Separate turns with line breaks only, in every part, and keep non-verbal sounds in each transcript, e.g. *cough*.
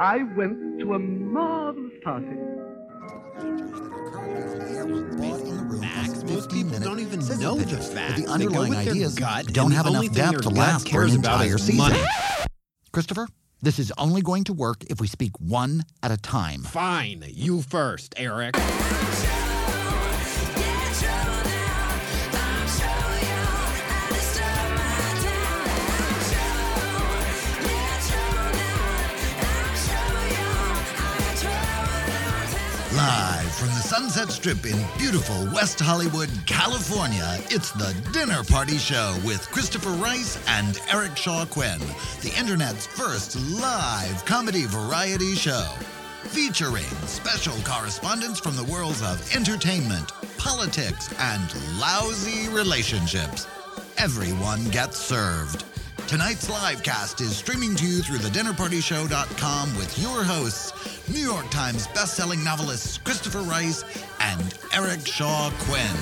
I went to a marvelous party.
Facts. Most people don't even know the facts.
The underlying ideas
gut,
don't have enough depth to last for an entire season.
money.
Christopher, this is only going to work if we speak one at a time.
Fine, you first, Eric.
Live from the Sunset Strip in beautiful West Hollywood, California, it's the Dinner Party Show with Christopher Rice and Eric Shaw Quinn, the internet's first live comedy variety show. Featuring special correspondents from the worlds of entertainment, politics, and lousy relationships. Everyone gets served. Tonight's live cast is streaming to you through the thedinnerpartyshow.com with your hosts, New York Times bestselling novelists Christopher Rice and Eric Shaw Quinn.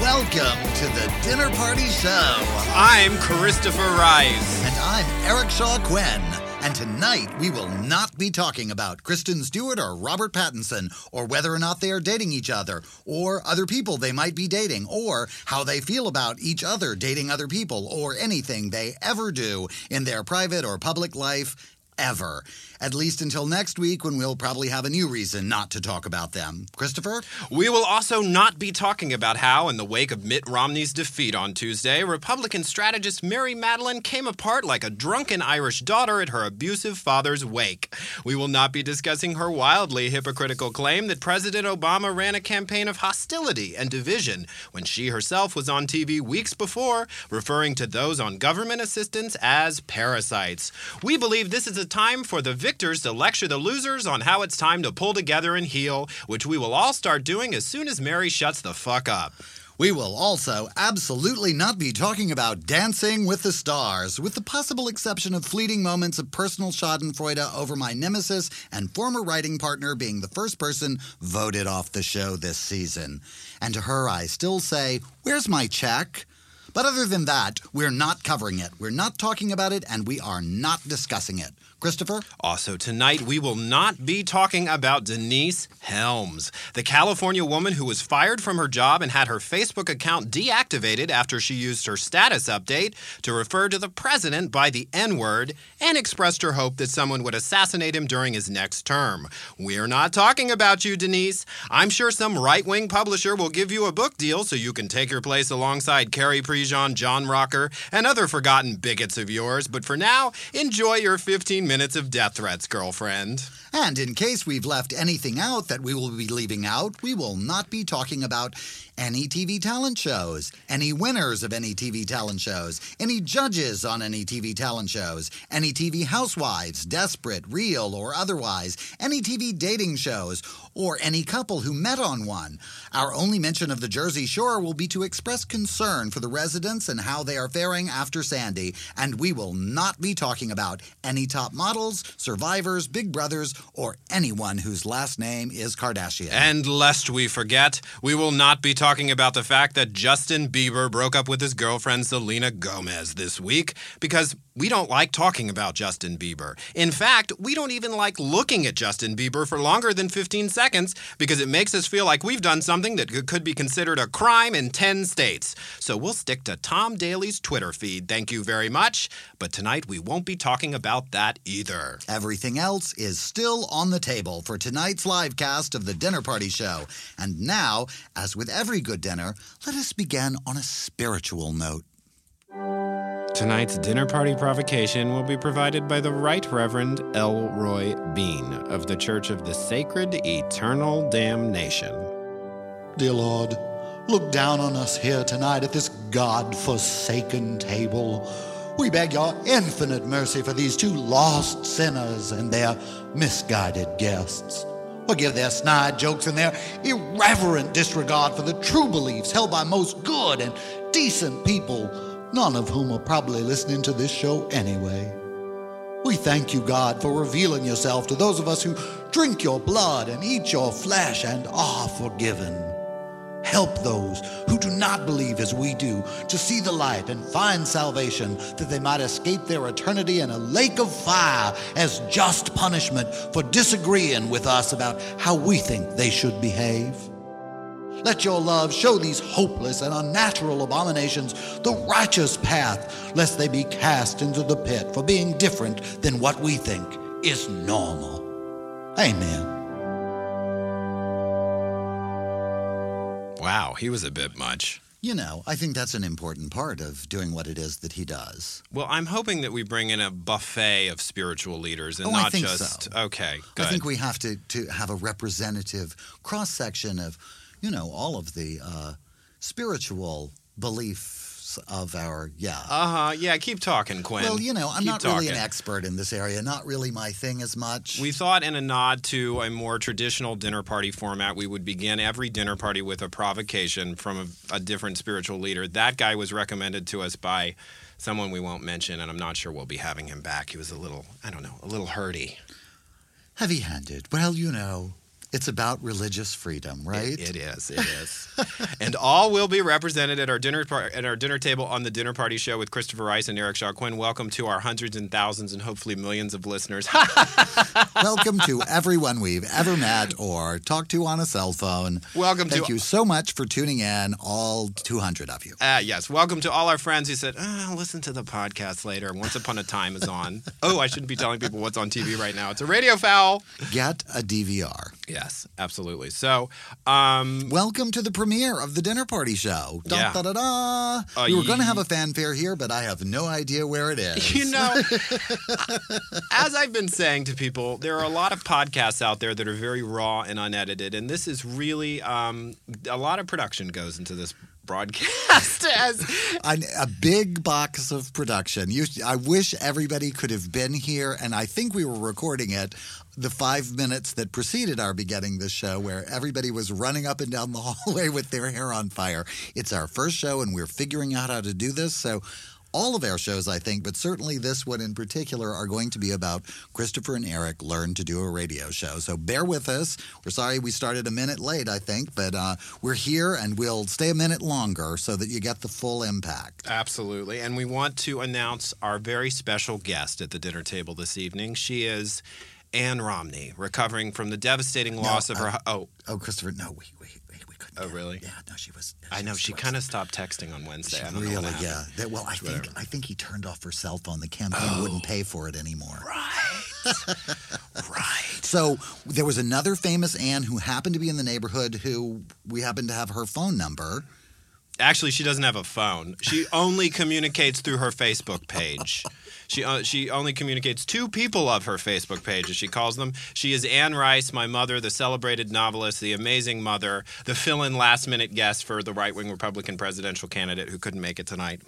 Welcome to the Dinner Party Show.
I'm Christopher Rice.
And I'm Eric Shaw Quinn. And tonight we will not be talking about Kristen Stewart or Robert Pattinson, or whether or not they are dating each other, or other people they might be dating, or how they feel about each other dating other people, or anything they ever do in their private or public life. Ever. At least until next week when we'll probably have a new reason not to talk about them. Christopher?
We will also not be talking about how, in the wake of Mitt Romney's defeat on Tuesday, Republican strategist Mary Matalin came apart like a drunken Irish daughter at her abusive father's wake. We will not be discussing her wildly hypocritical claim that President Obama ran a campaign of hostility and division when she herself was on TV weeks before, referring to those on government assistance as parasites. We believe this is a time for the victors to lecture the losers on how it's time to pull together and heal, which we will all start doing as soon as Mary shuts the fuck up.
We will also absolutely not be talking about Dancing with the Stars, with the possible exception of fleeting moments of personal schadenfreude over my nemesis and former writing partner being the first person voted off the show this season. And to her, I still say, Where's my check? But other than that, we're not covering it. We're not talking about it, and we are not discussing it. Christopher?
Also, tonight we will not be talking about Denise Helms, the California woman who was fired from her job and had her Facebook account deactivated after she used her status update to refer to the president by the N word and expressed her hope that someone would assassinate him during his next term. We're not talking about you, Denise. I'm sure some right wing publisher will give you a book deal so you can take your place alongside Carrie Prejean, John Rocker, and other forgotten bigots of yours. But for now, enjoy your 15 minutes of death threats, girlfriend.
And in case we've left anything out that we will be leaving out, we will not be talking about any TV talent shows, any winners of any TV talent shows, any judges on any TV talent shows, any TV housewives, desperate, real, or otherwise, any TV dating shows, or any couple who met on one. Our only mention of the Jersey Shore will be to express concern for the residents and how they are faring after Sandy, and we will not be talking about any top models, survivors, big brothers, or anyone whose last name is Kardashian.
And lest we forget, we will not be talking about the fact that Justin Bieber broke up with his girlfriend Selena Gomez this week because we don't like talking about Justin Bieber. In fact, we don't even like looking at Justin Bieber for longer than 15 seconds because it makes us feel like we've done something that could- be considered a crime in 10 states. So we'll stick to Tom Daley's Twitter feed. Thank you very much. But tonight we won't be talking about that either.
Everything else is still on the table for tonight's live cast of the Dinner Party Show. And now, as with every good dinner, let us begin on a spiritual note.
Tonight's dinner party provocation will be provided by the Right Reverend Elroy Bean of the Church of the Sacred Eternal Damnation.
Dear Lord, look down on us here tonight at this God forsaken table. We beg your infinite mercy for these two lost sinners and their misguided guests. Forgive their snide jokes and their irreverent disregard for the true beliefs held by most good and decent people, none of whom are probably listening to this show anyway. We thank you, God, for revealing yourself to those of us who drink your blood and eat your flesh and are forgiven. Help those who do not believe as we do to see the light and find salvation, that they might escape their eternity in a lake of fire as just punishment for disagreeing with us about how we think they should behave. Let your love show these hopeless and unnatural abominations the righteous path, lest they be cast into the pit for being different than what we think is normal. Amen.
Wow, he was a bit much.
You know, I think that's an important part of doing what it is that he does.
Well, I'm hoping that we bring in a buffet of spiritual leaders and
Oh, I
not
think
just
so.
okay, good.
I think we have to, to have a representative cross section of, you know, all of the uh, spiritual beliefs of our, yeah.
uh-huh. Yeah, keep talking, Quinn.
well, you know, I'm
Keep
not really an expert in this area, not really my thing as much.
We thought, in a nod to a more traditional dinner party format, we would begin every dinner party with a provocation from a, a different spiritual leader. That guy was recommended to us by someone we won't mention, and I'm not sure we'll be having him back. He was a little, I don't know, a little hurty.
Heavy handed. Well, you know, it's about religious freedom, right?
It, it is. It *laughs* is. and all will be represented at our dinner par- at our dinner table on the dinner party show with Christopher Rice and Eric Shaw Quinn. Welcome to our hundreds and thousands and hopefully millions of listeners. *laughs* *laughs*
Welcome to everyone we've ever met or talked to on a cell phone.
Welcome
Thank
to
you so much for tuning in, all 200 of you.
Uh, yes, welcome to all our friends who said, oh, listen to the podcast later." Once Upon a Time is on. oh, I shouldn't be telling people what's on TV right now. It's a radio foul.
Get a DVR.
Yes, absolutely. So, um,
Welcome to the premiere of the dinner party show. Da,
Yeah.
da, da, da.
Uh,
we were going to have a fanfare here, but I have no idea where it is.
you know, *laughs* as I've been saying to people, there are a lot of podcasts out there that are very raw and unedited, and this is really um, a lot of production goes into this broadcast. *laughs* As *laughs*
An, a big box of production. You, I wish everybody could have been here, and I think we were recording it the five minutes that preceded our beginning this show, where everybody was running up and down the *laughs* hallway with their hair on fire. It's our first show, and we're figuring out how to do this. So, all of our shows, I think, but certainly this one in particular, are going to be about Christopher and Eric learn to do a radio show. So bear with us. We're sorry we started a minute late, I think, but uh, we're here and we'll stay a minute longer so that you get the full impact.
Absolutely. And we want to announce our very special guest at the dinner table this evening. She is Ann Romney, recovering from the devastating loss of uh, her. oh,
Oh, Christopher, no, we, we, we, couldn't.
Oh, really?
Yeah, no, she was.
I know she kind of stopped texting on Wednesday. I don't know
Really,
what
yeah. That, well, I think I think he turned off her cell phone. The campaign oh. wouldn't pay for it anymore.
Right. *laughs* right.
So there was another famous Ann who happened to be in the neighborhood who we happened to have her phone number.
Actually, she doesn't have a phone. She only communicates through her Facebook page. *laughs* She uh, she only communicates two people of her Facebook page, as she calls them. She is Anne Rice, my mother, the celebrated novelist, the amazing mother, the fill-in last-minute guest for the right-wing Republican presidential candidate who couldn't make it tonight.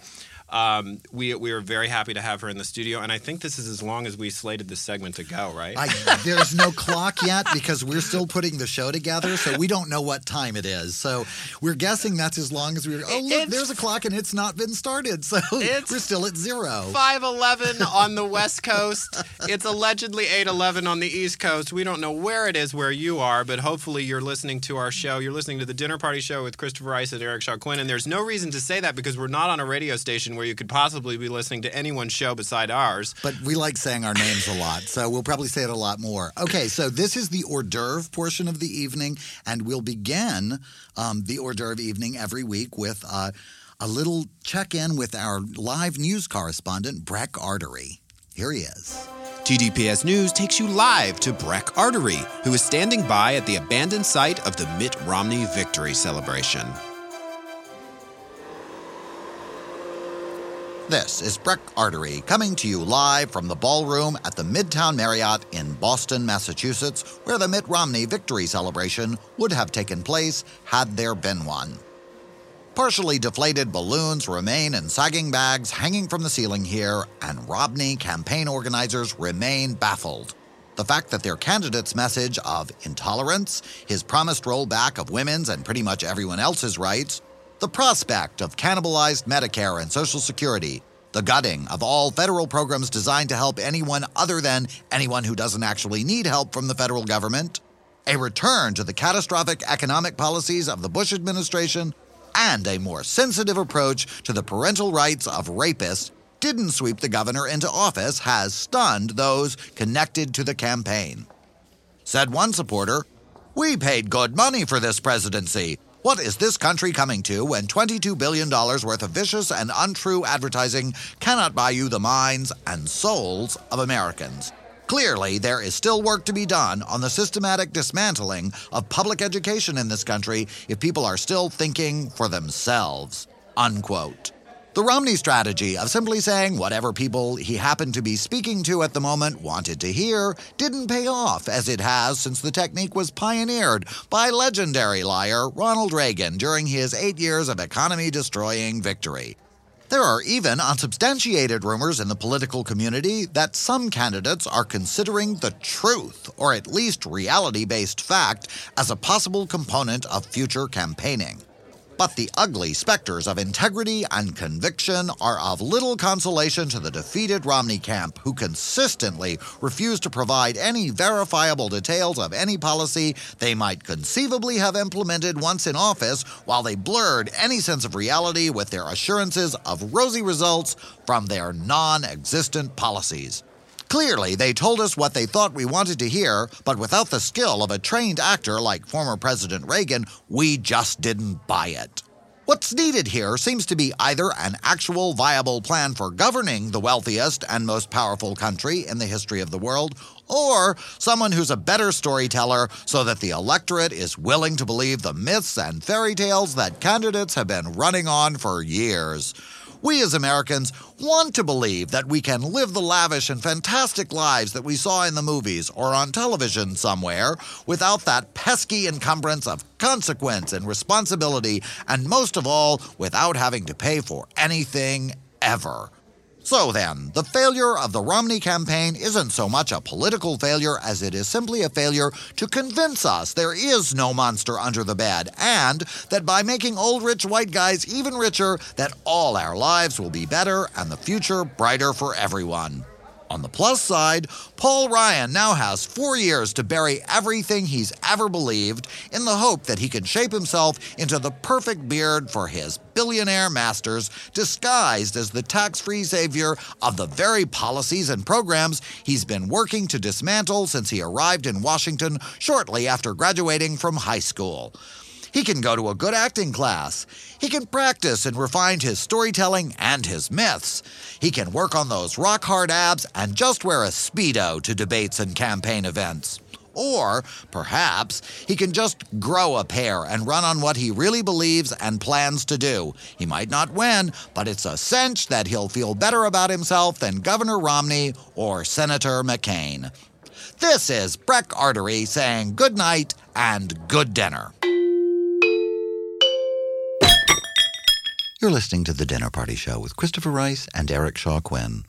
Um, we we are very happy to have her in the studio, and I think this is as long as we slated this segment to go. Right?
I, there's no clock yet because we're still putting the show together, so we don't know what time it is. So we're guessing that's as long as we're. Oh, look,
It's-
there's a clock and it's not been started, so
It's
we're still at zero.
511 on the West Coast. It's allegedly 811 on the East Coast. We don't know where it is where you are, but hopefully you're listening to our show. You're listening to the Dinner Party Show with Christopher Rice and Eric Shaw Quinn. And there's no reason to say that because we're not on a radio station where you could possibly be listening to anyone's show beside ours.
But we like saying our names a lot, so we'll probably say it a lot more. Okay, so this is the hors d'oeuvre portion of the evening, and we'll begin um, the hors d'oeuvre evening every week with uh, a little check in with our live news correspondent, Breck Artery. Here he is.
TDPS News takes you live to Breck Artery, who is standing by at the abandoned site of the Mitt Romney victory celebration.
This is Breck Artery coming to you live from the ballroom at the Midtown Marriott in Boston, Massachusetts, where the Mitt Romney victory celebration would have taken place had there been one. Partially deflated balloons remain in sagging bags hanging from the ceiling here, and Romney campaign organizers remain baffled. The fact that their candidate's message of intolerance, his promised rollback of women's and pretty much everyone else's rights, the prospect of cannibalized Medicare and Social Security, the gutting of all federal programs designed to help anyone other than anyone who doesn't actually need help from the federal government, a return to the catastrophic economic policies of the Bush administration, and a more sensitive approach to the parental rights of rapists didn't sweep the governor into office has stunned those connected to the campaign. Said one supporter, We paid good money for this presidency. What is this country coming to when $22 billion worth of vicious and untrue advertising cannot buy you the minds and souls of Americans? Clearly, there is still work to be done on the systematic dismantling of public education in this country if people are still thinking for themselves. Unquote. The Romney strategy of simply saying whatever people he happened to be speaking to at the moment wanted to hear didn't pay off, as it has since the technique was pioneered by legendary liar Ronald Reagan during his eight years of economy destroying victory. There are even unsubstantiated rumors in the political community that some candidates are considering the truth, or at least reality based fact, as a possible component of future campaigning. But the ugly specters of integrity and conviction are of little consolation to the defeated Romney camp, who consistently refuse to provide any verifiable details of any policy they might conceivably have implemented once in office, while they blurred any sense of reality with their assurances of rosy results from their non existent policies. Clearly, they told us what they thought we wanted to hear, but without the skill of a trained actor like former President Reagan, we just didn't buy it. What's needed here seems to be either an actual viable plan for governing the wealthiest and most powerful country in the history of the world, or someone who's a better storyteller so that the electorate is willing to believe the myths and fairy tales that candidates have been running on for years. We as Americans want to believe that we can live the lavish and fantastic lives that we saw in the movies or on television somewhere without that pesky encumbrance of consequence and responsibility, and most of all, without having to pay for anything ever. So then, the failure of the Romney campaign isn't so much a political failure as it is simply a failure to convince us there is no monster under the bed, and that by making old rich white guys even richer, that all our lives will be better and the future brighter for everyone. On the plus side, Paul Ryan now has four years to bury everything he's ever believed in the hope that he can shape himself into the perfect beard for his billionaire masters, disguised as the tax free savior of the very policies and programs he's been working to dismantle since he arrived in Washington shortly after graduating from high school. He can go to a good acting class. He can practice and refine his storytelling and his myths. He can work on those rock hard abs and just wear a Speedo to debates and campaign events. Or, perhaps, he can just grow a pair and run on what he really believes and plans to do. He might not win, but it's a cinch that he'll feel better about himself than Governor Romney or Senator McCain. This is Breck Artery saying good night and good dinner. You're listening to The Dinner Party Show with Christopher Rice and Eric Shaw Quinn.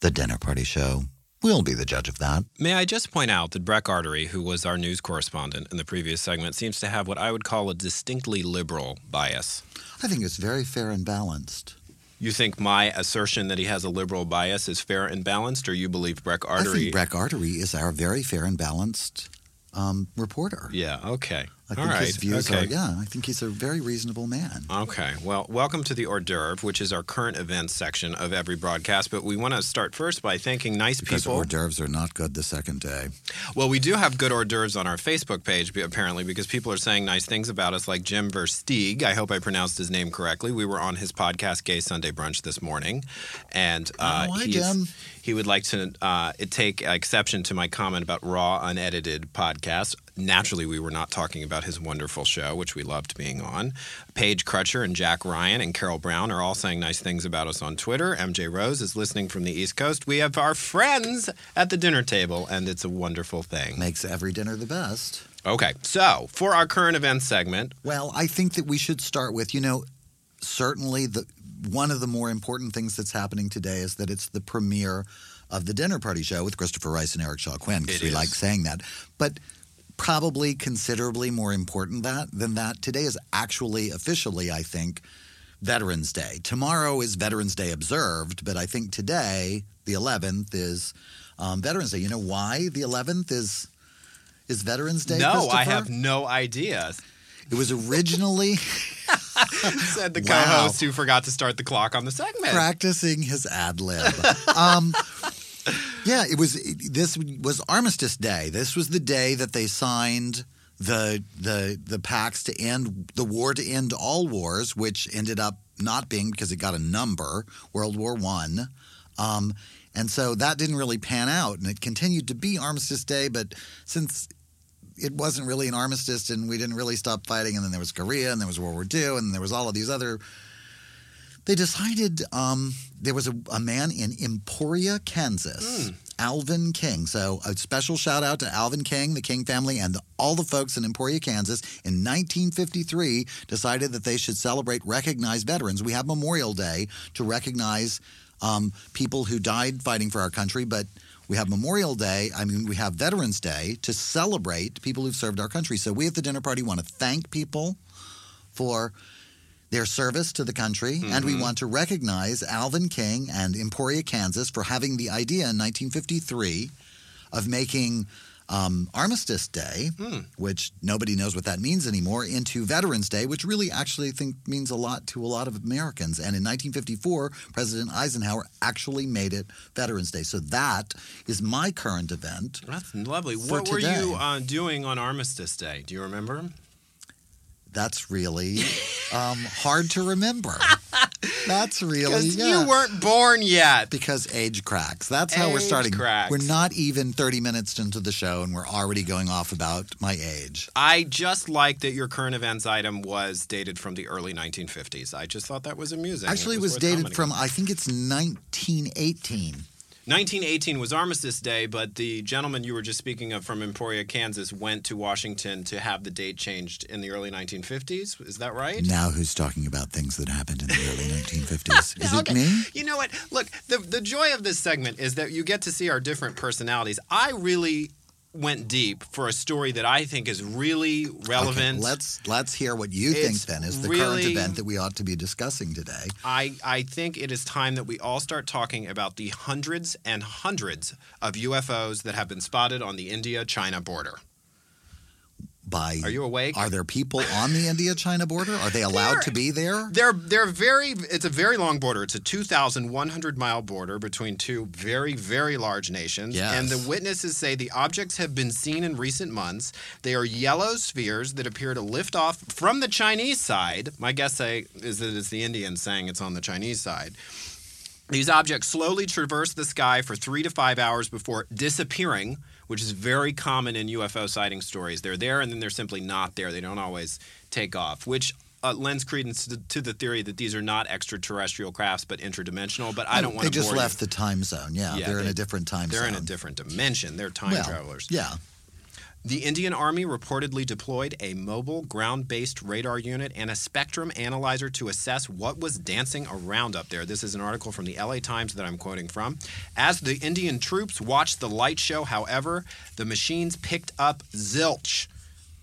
The Dinner Party Show. We'll be the judge of that.
May I just point out that Breck Artery, who was our news correspondent in the previous segment, seems to have what I would call a distinctly liberal bias.
I think it's very fair and balanced.
You think my assertion that he has a liberal bias is fair and balanced, or you believe Breck
I
Artery?
think Breck Artery is our very fair and balanced um, reporter.
yeah, okay.
I
All
think
right.
his views
okay.
are, yeah, I think he's a very reasonable man.
Okay. Well, welcome to the hors d'oeuvre, which is our current events section of every broadcast. But we want to start first by thanking nice
Because
people.
hors d'oeuvres are not good the second day.
Well, we do have good hors d'oeuvres on our Facebook page, apparently, because people are saying nice things about us, like Jim Versteeg. I hope I pronounced his name correctly. We were on his podcast, Gay Sunday Brunch, this morning, and uh,
Oh, hi, Jim.
he would like to uh, take exception to my comment about raw, unedited podcast. Naturally, we were not talking about his wonderful show, which we loved being on. Paige Crutcher and Jack Ryan and Carol Brown are all saying nice things about us on Twitter. MJ Rose is listening from the East Coast. We have our friends at the dinner table, and it's a wonderful thing.
Makes every dinner the best.
Okay, so for our current events segment,
Well, I think that we should start with, you know, certainly the one of the more important things that's happening today is that it's the premiere of the dinner party show with Christopher Rice and Eric Shaw Quinn because we
is.
like saying that. But probably considerably more important that than that today is actually officially, I think, Veterans Day. Tomorrow is Veterans Day observed, but I think today, the 11th, is um, Veterans Day. You know why the 11th is is Veterans Day?
no, I have no idea.
It was originally *laughs*
Said the
Wow.
co-host who forgot to start the clock on the segment.
practicing his ad lib. um, yeah, it was. This was Armistice Day. This was the day that they signed the the the pacts to end the war to end all wars, which ended up not being because it got a number, World War One. Um, and so that didn't really pan out, and it continued to be Armistice Day. But since it wasn't really an armistice, and we didn't really stop fighting, and then there was Korea, and there was World War II, and there was all of these other they decided um, there was a, a man in Emporia, Kansas, Alvin King. So a special shout out to Alvin King, the King family, and the, all the folks in Emporia, Kansas. In 1953, decided that they should celebrate, recognize veterans. We have Memorial Day to recognize um, people who died fighting for our country, but we have Memorial Day. I mean, we have Veterans Day to celebrate people who've served our country. So we at the dinner party want to thank people for their service to the country, and we want to recognize Alvin King and Emporia, Kansas, for having the idea in 1953 of making um, Armistice Day, which nobody knows what that means anymore, into Veterans Day, which really actually I think means a lot to a lot of Americans. And in 1954, President Eisenhower actually made it Veterans Day. So that is my current event.
That's lovely. What were you uh, doing on Armistice Day? Do you remember?
That's really um, hard to remember. *laughs* That's really yeah.
you weren't born yet.
because age cracks. That's how we're starting.
cracks.
We're not even 30 minutes into the show and we're already going off about my age.
I just like that your current events item was dated from the early 1950s. I just thought that was amusing.
Actually, it was
worth
dated from. I think it's 1918.
1918 was Armistice Day, but the gentleman you were just speaking of from Emporia, Kansas, went to Washington to have the date changed in the early 1950s. Is that right?
Now who's talking about things that happened in the early *laughs* 1950s? Is it me? *laughs*
You know what? Look, the the joy of this segment is that you get to see our different personalities. I really went deep for a story that I think is really relevant.
Okay, let's let's hear what you
It's
think then is the current event that we ought to be discussing today.
I, I think it is time that we all start talking about the hundreds and hundreds of UFOs that have been spotted on the India China border.
By
Are you awake?
Are there people on the India-China border? Are they allowed
There-
to be there?
They're they're very it's a very long border. It's a 2100 mile border between two very very large nations
Yes.
and the witnesses say the objects have been seen in recent months. They are yellow spheres that appear to lift off from the Chinese side. My guess is that it's the Indians saying it's on the Chinese side. These objects slowly traverse the sky for 3 to 5 hours before disappearing, which is very common in UFO sighting stories. They're there and then they're simply not there. They don't always take off, which uh, lends credence to, to the theory that these are not extraterrestrial crafts but interdimensional. But I don't want to.
They
just
left
you.
the time zone. Yeah,
Yeah,
they're in a different time zone.
They're
zone.
in a different dimension. They're time
well,
travelers.
Yeah.
The Indian Army reportedly deployed a mobile ground based radar unit and a spectrum analyzer to assess what was dancing around up there. This is an article from the LA Times that I'm quoting from. As the Indian troops watched the light show, however, the machines picked up zilch.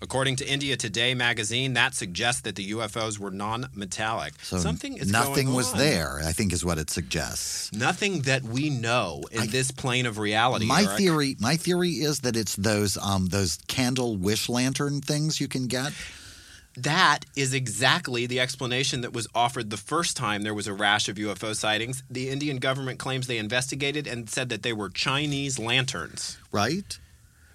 According to India Today magazine, that suggests that the UFOs were non metallic.
So
Something is
nothing was
on.
there. I think is what it suggests.
Nothing that we know in
I-
this plane of reality.
My
Eric.
theory, my theory is that it's those um those candle wish lantern things you can get.
That is exactly the explanation that was offered the first time there was a rash of UFO sightings. The Indian government claims they investigated and said that they were Chinese lanterns.
Right?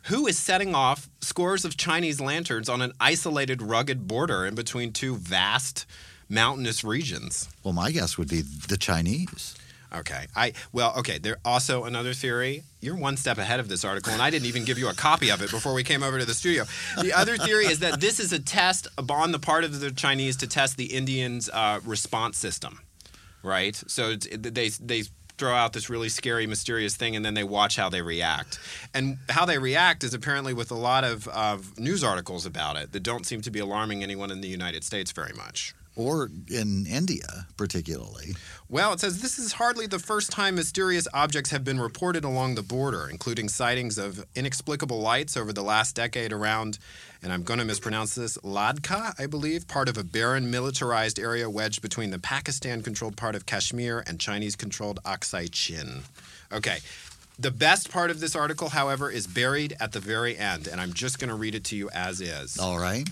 Who is setting off scores of Chinese lanterns on an isolated, rugged border in between two vast mountainous regions?
Well, my guess would be the Chinese.
Okay. I well, okay, there also another theory. You're one step ahead of this article and I didn't even give you a copy of it before we came over to the studio. The other theory is that this is a test on the part of the Chinese to test the Indians' uh, response system. Right? So it's- they they throw out this really scary mysterious thing and then they watch how they react. And how they react is apparently with a lot of, of news articles about it that don't seem to be alarming anyone in the United States very much.
Or in India, particularly.
Well, it says this is hardly the first time mysterious objects have been reported along the border, including sightings of inexplicable lights over the last decade around, and I'm going to mispronounce this, Ladka, I believe, part of a barren militarized area wedged between the Pakistan controlled part of Kashmir and Chinese controlled Aksai Chin. Okay. The best part of this article, however, is buried at the very end, and I'm just going to read it to you as is.
All right.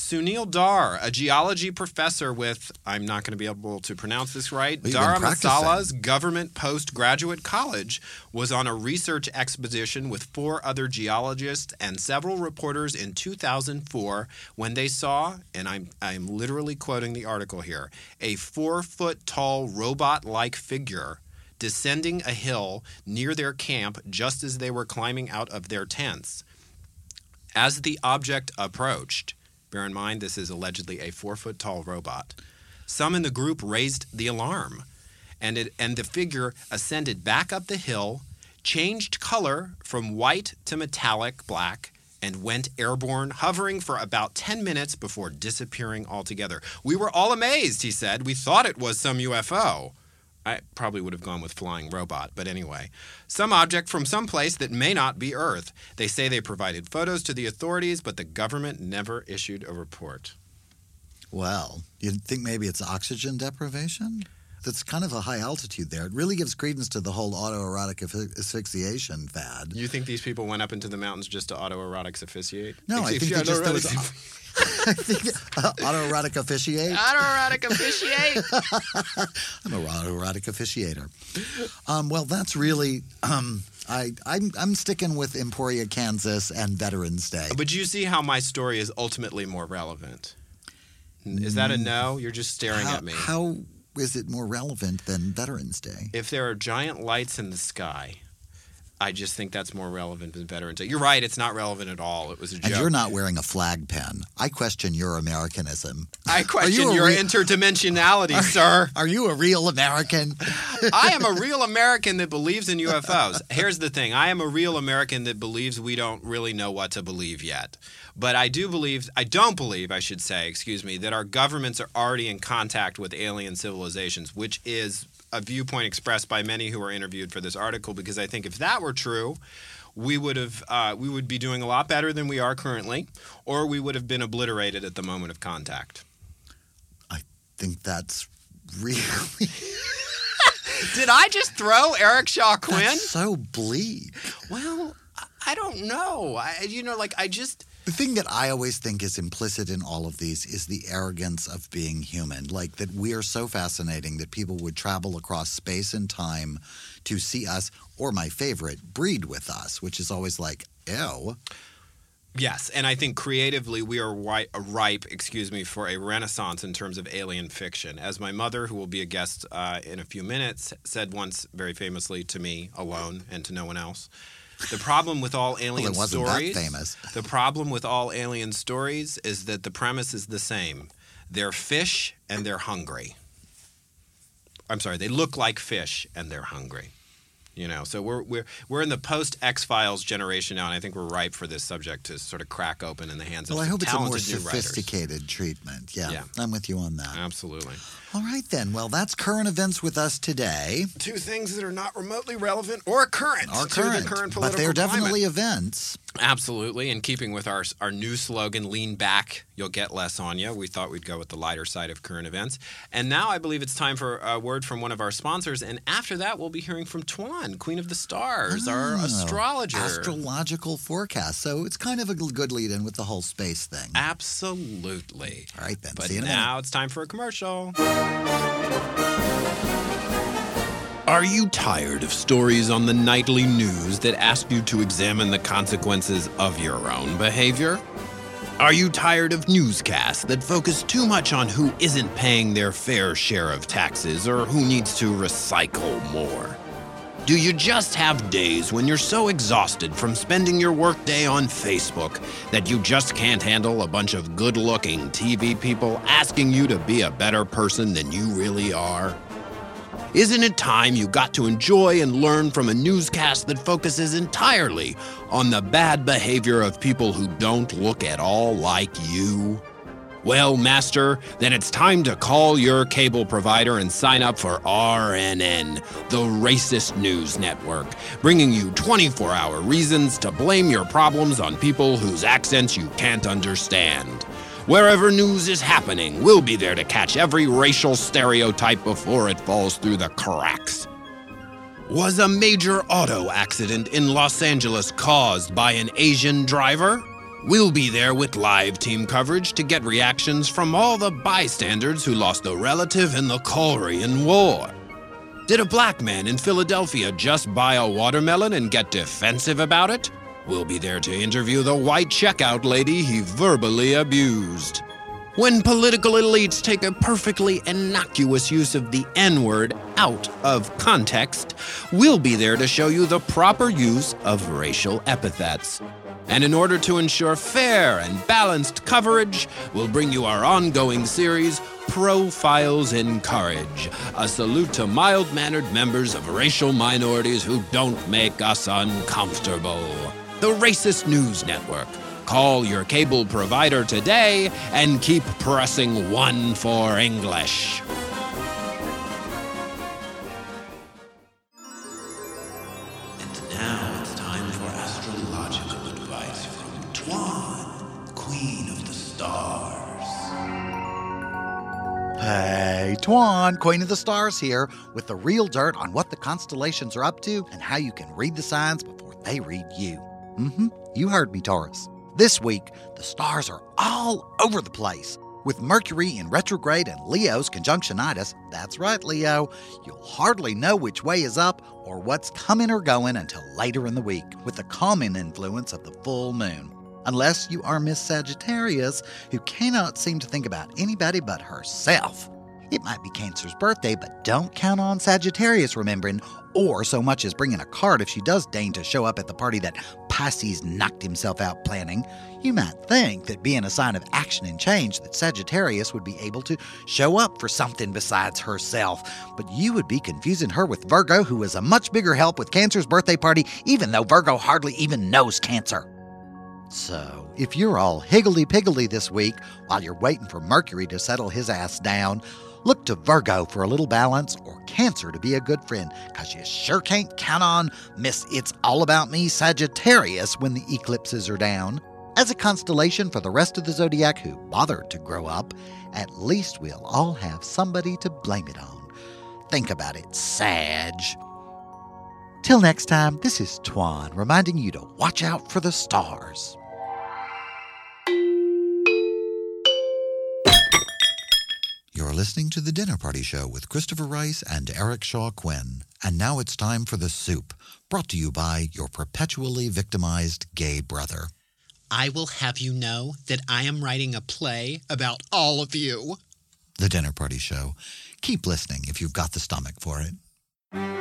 Sunil Dhar, a geology professor with, I'm not going to be able to pronounce this right,
Well,
Dharamsala's Government Postgraduate College, was on a research expedition with four other geologists and several reporters in 2004 when they saw, and I'm, I'm literally quoting the article here, a four foot tall robot like figure descending a hill near their camp just as they were climbing out of their tents. As the object approached, bear in mind this is allegedly a four foot tall robot, some in the group raised the alarm, and, it, and the figure ascended back up the hill, changed color from white to metallic black, and went airborne, hovering for about 10 minutes before disappearing altogether. We were all amazed, he said. We thought it was some UFO. I probably would have gone with flying robot, but anyway. Some object from some place that may not be Earth. They say they provided photos to the authorities, but the government never issued a report.
Well, you'd think maybe it's oxygen deprivation? That's kind of a high altitude there. It really gives credence to the whole autoerotic asphyxiation fad.
You think these people went up into the mountains just to autoerotic asphyxiate?
No, I think they just there was I think uh, autoerotic officiate.
autoerotic officiate. *laughs*
I'm a autoerotic officiator. Um, well, that's really. Um, I, I'm, I'm sticking with Emporia, Kansas, and Veterans Day.
but you see how my story is ultimately more relevant. Is that a no? You're just staring
how,
at me.
how is it more relevant than Veterans Day?
if there are giant lights in the sky, I just think that's more relevant than Veterans Day. You're right; it's not relevant at all. It was a joke.
And you're not wearing a flag pen. I question your Americanism.
I question
a
your
re-
interdimensionality, sir.
Are you a real American?
I am a real American that believes in UFOs. Here's the thing I am a real American that believes we don't really know what to believe yet. But I do believe, I don't believe, I should say, excuse me, that our governments are already in contact with alien civilizations, which is a viewpoint expressed by many who were interviewed for this article. Because I think if that were true, we would have uh, we would be doing a lot better than we are currently, or we would have been obliterated at the moment of contact.
I think that's really *laughs*
Did I just throw Eric Shaw Quinn?
that's so bleak.
Well, I- I don't know. I, you know, like I just.
The thing that I always think is implicit in all of these is the arrogance of being human. Like that we are so fascinating that people would travel across space and time to see us, or my favorite, breed with us, which is always like, ew.
Yes, and I think creatively we are ripe, excuse me, for a renaissance in terms of alien fiction. As my mother, who will be a guest uh, in a few minutes, said once very famously to me alone and to no one else. The problem with all alien
that
stories, the problem with all alien stories is that the premise is the same. They're fish and they're hungry. I'm sorry, they look like fish and they're hungry. You know, so we're we're we're in the post X Files generation now, and I think we're ripe for this subject to sort of crack open in the hands
Well,
of
I hope it's a more sophisticated treatment. Yeah,
Yeah.
I'm with you on that.
Absolutely.
All right, then. Well, that's current events with us today.
Two things that are not remotely relevant or current
Are
to
current,
the current
but they're
climate.
definitely events.
Absolutely, in keeping with our our new slogan, "Lean back, you'll get less on you." We thought we'd go with the lighter side of current events, and now I believe it's time for a word from one of our sponsors. And after that, we'll be hearing from Twan, Queen of the Stars, our
Oh,
astrologer.
Astrological forecast. So it's kind of a good lead in with the whole space thing.
Absolutely.
All right, then.
But
See you in a
now it's time for a commercial. Are you tired of stories on the nightly news that ask you to examine the consequences of your own behavior? Are you tired of newscasts that focus too much on who isn't paying their fair share of taxes or who needs to recycle more? Do you just have days when you're so exhausted from spending your workday on Facebook that you just can't handle a bunch of good looking TV people asking you to be a better person than you really are? Isn't it time you got to enjoy and learn from a newscast that focuses entirely on the bad behavior of people who don't look at all like you? Well, Master, then it's time to call your cable provider and sign up for RNN, the racist news network, bringing you 24 hour reasons to blame your problems on people whose accents you can't understand. Wherever news is happening, we'll be there to catch every racial stereotype before it falls through the cracks. Was a major auto accident in Los Angeles caused by an Asian driver? We'll be there with live team coverage to get reactions from all the bystanders who lost a relative in the Korean War. Did a black man in Philadelphia just buy a watermelon and get defensive about it? We'll be there to interview the white checkout lady he verbally abused. When political elites take a perfectly innocuous use of the N word out of context, we'll be there to show you the proper use of racial epithets. And in order to ensure fair and balanced coverage, we'll bring you our ongoing series, Profiles in Courage, a salute to mild mannered members of racial minorities who don't make us uncomfortable. The Racist News Network. Call your cable provider today and keep pressing one for English.
Twan, Queen of the Stars
here, with the real dirt on what the constellations are up to and how you can read the signs before they read you. Mm hmm, you heard me, Taurus. This week, the stars are all over the place. With Mercury in retrograde and Leo's conjunctionitis, that's right, Leo, you'll hardly know which way is up or what's coming or going until later in the week, with the calming influence of the full moon. Unless you are Miss Sagittarius, who cannot seem to think about anybody but herself. It might be Cancer's birthday, but don't count on Sagittarius remembering, or so much as bringing a card if she does deign to show up at the party that Pisces knocked himself out planning. You might think that being a sign of action and change, that Sagittarius would be able to show up for something besides herself. But you would be confusing her with Virgo, who is a much bigger help with Cancer's birthday party, even though Virgo hardly even knows Cancer. So, if you're all higgledy piggledy this week while you're waiting for Mercury to settle his ass down, look to Virgo for a little balance or Cancer to be a good friend, because you sure can't count on Miss It's All About Me Sagittarius when the eclipses are down. As a constellation for the rest of the zodiac who bothered to grow up, at least we'll all have somebody to blame it on. Think about it, Sag. Till next time, this is Twan reminding you to watch out for the stars.
You're listening to The Dinner Party Show with Christopher Rice and Eric Shaw Quinn. And now it's time for The Soup, brought to you by your perpetually victimized gay brother.
I will have you know that I am writing a play about all of you.
The Dinner Party Show. Keep listening if you've got the stomach for it. And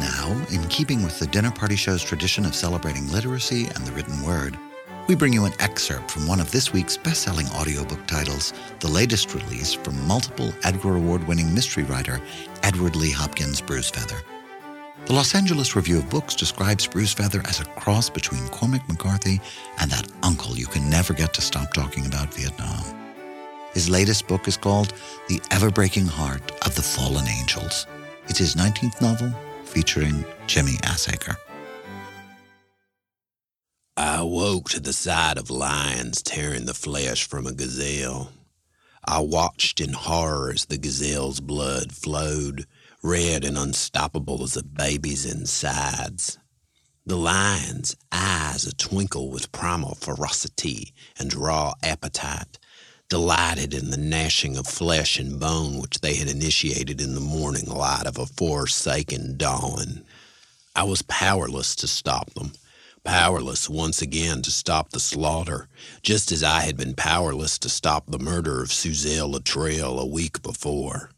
now, in keeping with the Dinner Party Show's tradition of celebrating literacy and the written word, we bring you an excerpt from one of this week's best-selling audiobook titles, the latest release from multiple Edgar Award-winning mystery writer Edward Lee Hopkins' Bruisefeather. The Los Angeles Review of Books describes Bruisefeather as a cross between Cormac McCarthy and that uncle you can never get to stop talking about Vietnam. His latest book is called The Ever-Breaking Heart of the Fallen Angels. It's his 19th novel featuring Jimmy Assaker.
I awoke to the sight of lions tearing the flesh from a gazelle. I watched in horror as the gazelle's blood flowed, red and unstoppable as a baby's insides. The lion's eyes a twinkle with primal ferocity and raw appetite, delighted in the gnashing of flesh and bone which they had initiated in the morning light of a forsaken dawn. I was powerless to stop them powerless once again to stop the slaughter, just as I had been powerless to stop the murder of Suzelle Latrell a week before.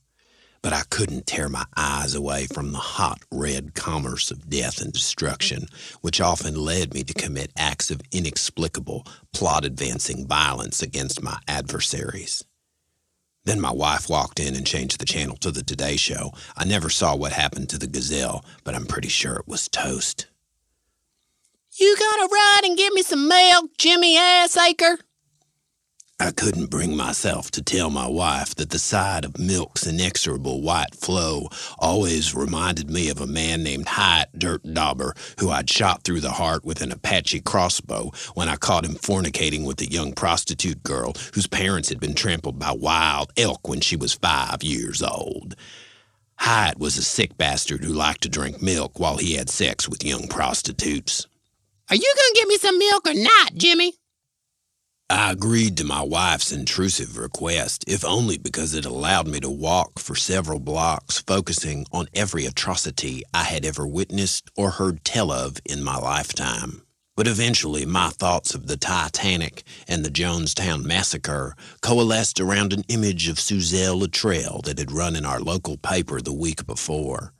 But I couldn't tear my eyes away from the hot red commerce of death and destruction, which often led me to commit acts of inexplicable, plot advancing violence against my adversaries. Then my wife walked in and changed the channel to the Today Show. I never saw what happened to the gazelle, but I'm pretty sure it was toast.
You gonna ride and get me some milk, Jimmy Assacre?
I couldn't bring myself to tell my wife that the sight of milk's inexorable white flow always reminded me of a man named Hyatt Dirt Dauber, who I'd shot through the heart with an Apache crossbow when I caught him fornicating with a young prostitute girl whose parents had been trampled by wild elk when she was five years old. Hyatt was a sick bastard who liked to drink milk while he had sex with young prostitutes.
Are you gonna get me some milk or not, Jimmy?
I agreed to my wife's intrusive request, if only because it allowed me to walk for several blocks, focusing on every atrocity I had ever witnessed or heard tell of in my lifetime. But eventually, my thoughts of the Titanic and the Jonestown Massacre coalesced around an image of Suzelle Latrell that had run in our local paper the week before.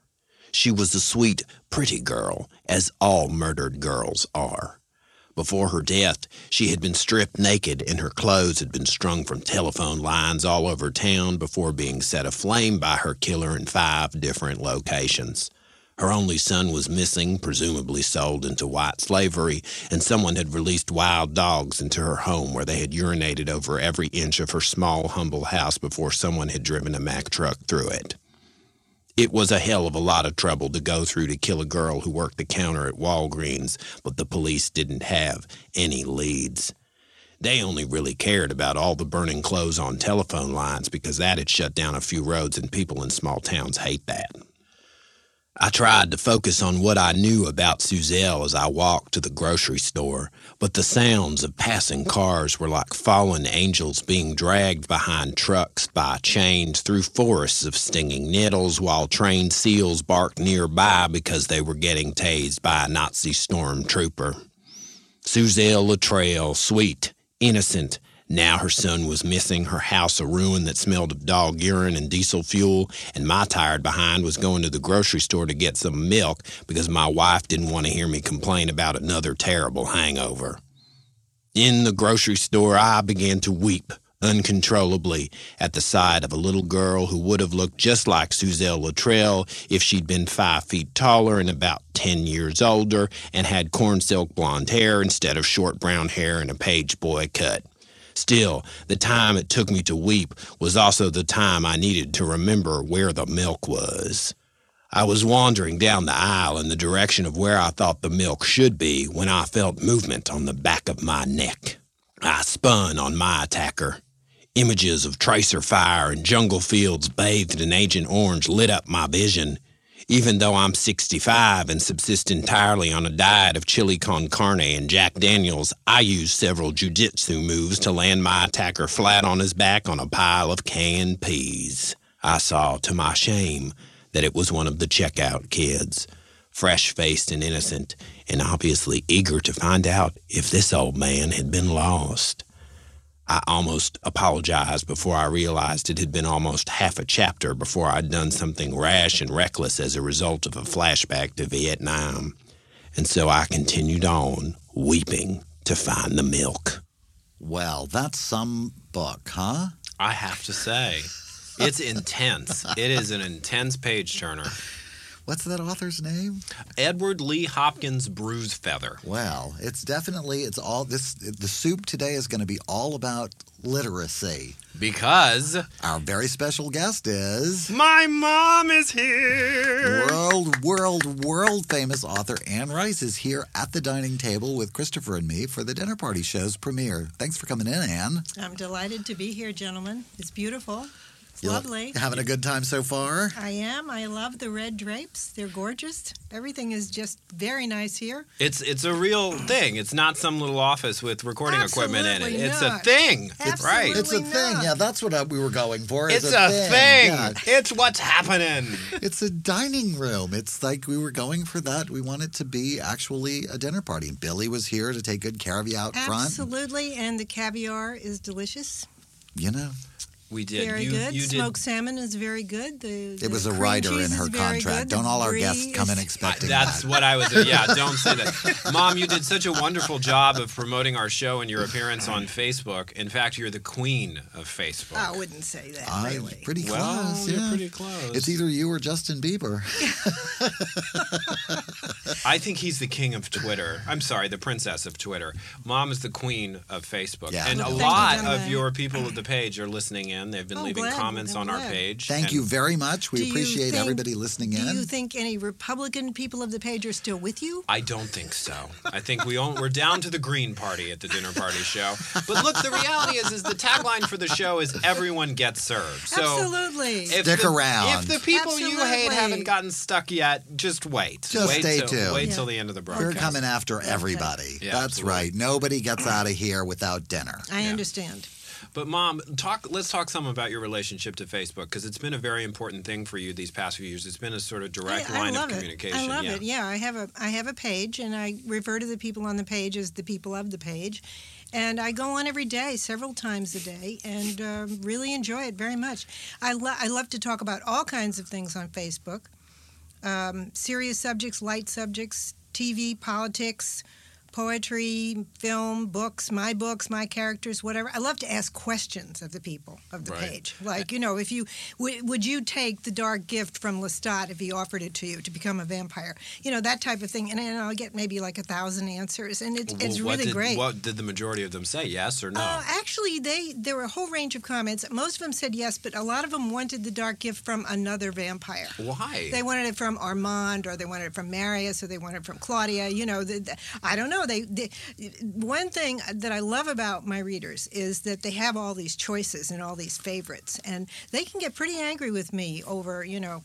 She was a sweet, pretty girl, as all murdered girls are. Before her death, she had been stripped naked and her clothes had been strung from telephone lines all over town before being set aflame by her killer in five different locations. Her only son was missing, presumably sold into white slavery, and someone had released wild dogs into her home where they had urinated over every inch of her small, humble house before someone had driven a Mack truck through it. It was a hell of a lot of trouble to go through to kill a girl who worked the counter at Walgreens, but the police didn't have any leads. They only really cared about all the burning clothes on telephone lines because that had shut down a few roads and people in small towns hate that. I tried to focus on what I knew about Suzelle as I walked to the grocery store, but the sounds of passing cars were like fallen angels being dragged behind trucks by chains through forests of stinging nettles while trained seals barked nearby because they were getting tased by a Nazi stormtrooper. Suzelle Latrell, sweet, innocent, now her son was missing, her house a ruin that smelled of dog urine and diesel fuel, and my tired behind was going to the grocery store to get some milk because my wife didn't want to hear me complain about another terrible hangover. In the grocery store, I began to weep uncontrollably at the sight of a little girl who would have looked just like Suzelle Latrell if she'd been five feet taller and about ten years older and had corn silk blonde hair instead of short brown hair and a page boy cut. Still, the time it took me to weep was also the time I needed to remember where the milk was. I was wandering down the aisle in the direction of where I thought the milk should be when I felt movement on the back of my neck. I spun on my attacker. Images of tracer fire and jungle fields bathed in Agent Orange lit up my vision. Even though I'm 65 and subsist entirely on a diet of chili con carne and Jack Daniels, I use several jujitsu moves to land my attacker flat on his back on a pile of canned peas. I saw, to my shame, that it was one of the checkout kids, fresh faced and innocent, and obviously eager to find out if this old man had been lost. I almost apologized before I realized it had been almost half a chapter before I'd done something rash and reckless as a result of a flashback to Vietnam. And so I continued on, weeping, to find the milk.
Well, that's some book, huh?
I have to say, it's intense. It is an intense page turner.
What's that author's name?
Edward Lee Hopkins Bruise Feather.
Well, it's definitely it's all this the soup today is going to be all about literacy.
Because
Our very special guest is
my mom is here.
world world world famous author Anne Rice is here at the dining table with Christopher and me for the dinner party show's premiere. Thanks for coming in, Anne.
I'm delighted to be here, gentlemen. It's beautiful. It's
You
lovely.
Having a good time so far?
I am. I love the red drapes. They're gorgeous. Everything is just very nice here.
It's it's a real thing. It's not some little office with recording equipment in it.
Absolutely
It's a
not.
thing. right.
It's a
Absolutely
thing. Yeah, that's what uh, we were going for.
It's
is
a thing.
Yeah.
It's what's happening.
It's a dining room. It's like we were going for that. We want it to be actually a dinner party. And Billy was here to take good care of you out front.
Absolutely. And the caviar is delicious.
You know,
We did.
Very
you,
good.
You did.
Smoked salmon is very good. The,
it was a
cream
writer in her contract.
good.
Don't all our guests come in
is-
expecting
That's
that.
what I was. Yeah, don't say that. *laughs* Mom, you did such a wonderful job of promoting our show and your appearance on Facebook. In fact, you're the queen of Facebook.
I wouldn't say that,
I'm
really.
pretty close.
well, you're pretty close.
It's either you or Justin Bieber. *laughs*
I think he's the king of Twitter. I'm sorry, the princess of Twitter. Mom is the queen of Facebook.
Yeah.
And
Well,
a
thank you,
lot of your people at the page are listening in in. They've been
Oh,
leaving
glad.
comments
I'm
on our page.
Thank you very much. We appreciate
think-
everybody listening in.
Do you think any Republican people of the page are still with you?
I don't think so. I think we own, we're down to the green party at the dinner party show. But look, the reality is, is the tagline for the show is "Everyone gets served." So
Absolutely.
if
Stick
the,
around.
If the people you hate haven't gotten stuck yet, just wait.
Just
wait
stay
till,
tuned.
Wait
Yeah.
till the end of the broadcast.
We're coming after everybody.
Yeah,
That's
absolutely.
right. Nobody gets out of here without dinner.
I
Yeah.
understand.
But mom, talk. Let's talk some about your relationship to Facebook because it's been a very important thing for you these past few years. It's been a sort of direct
I, I
line
love
of
it.
communication.
I love
yeah.
it. Yeah, I have a I have a page, and I refer to the people on the page as the people of the page, and I go on every day, several times a day, and um, really enjoy it very much. I lo- I love to talk about all kinds of things on Facebook, um, serious subjects, light subjects, TV, politics. Poetry, film, books, my books, my characters, whatever. I love to ask questions of the people of the
Right.
page. Like, you know, if you w- would you take the dark gift from Lestat if he offered it to you to become a vampire? You know, that type of thing. And, and I'll get maybe like a thousand answers, and it's, it's
Well, what
really
did,
great.
What did the majority of them say? Yes or no?
Uh, actually, they there were a whole range of comments. Most of them said yes, but a lot of them wanted the dark gift from another vampire.
Why?
They wanted it from Armand, or they wanted it from Marius, or they wanted it from Claudia. You know, the, the, I don't know. They, they one thing that I love about my readers is that they have all these choices and all these favorites, and they can get pretty angry with me over you know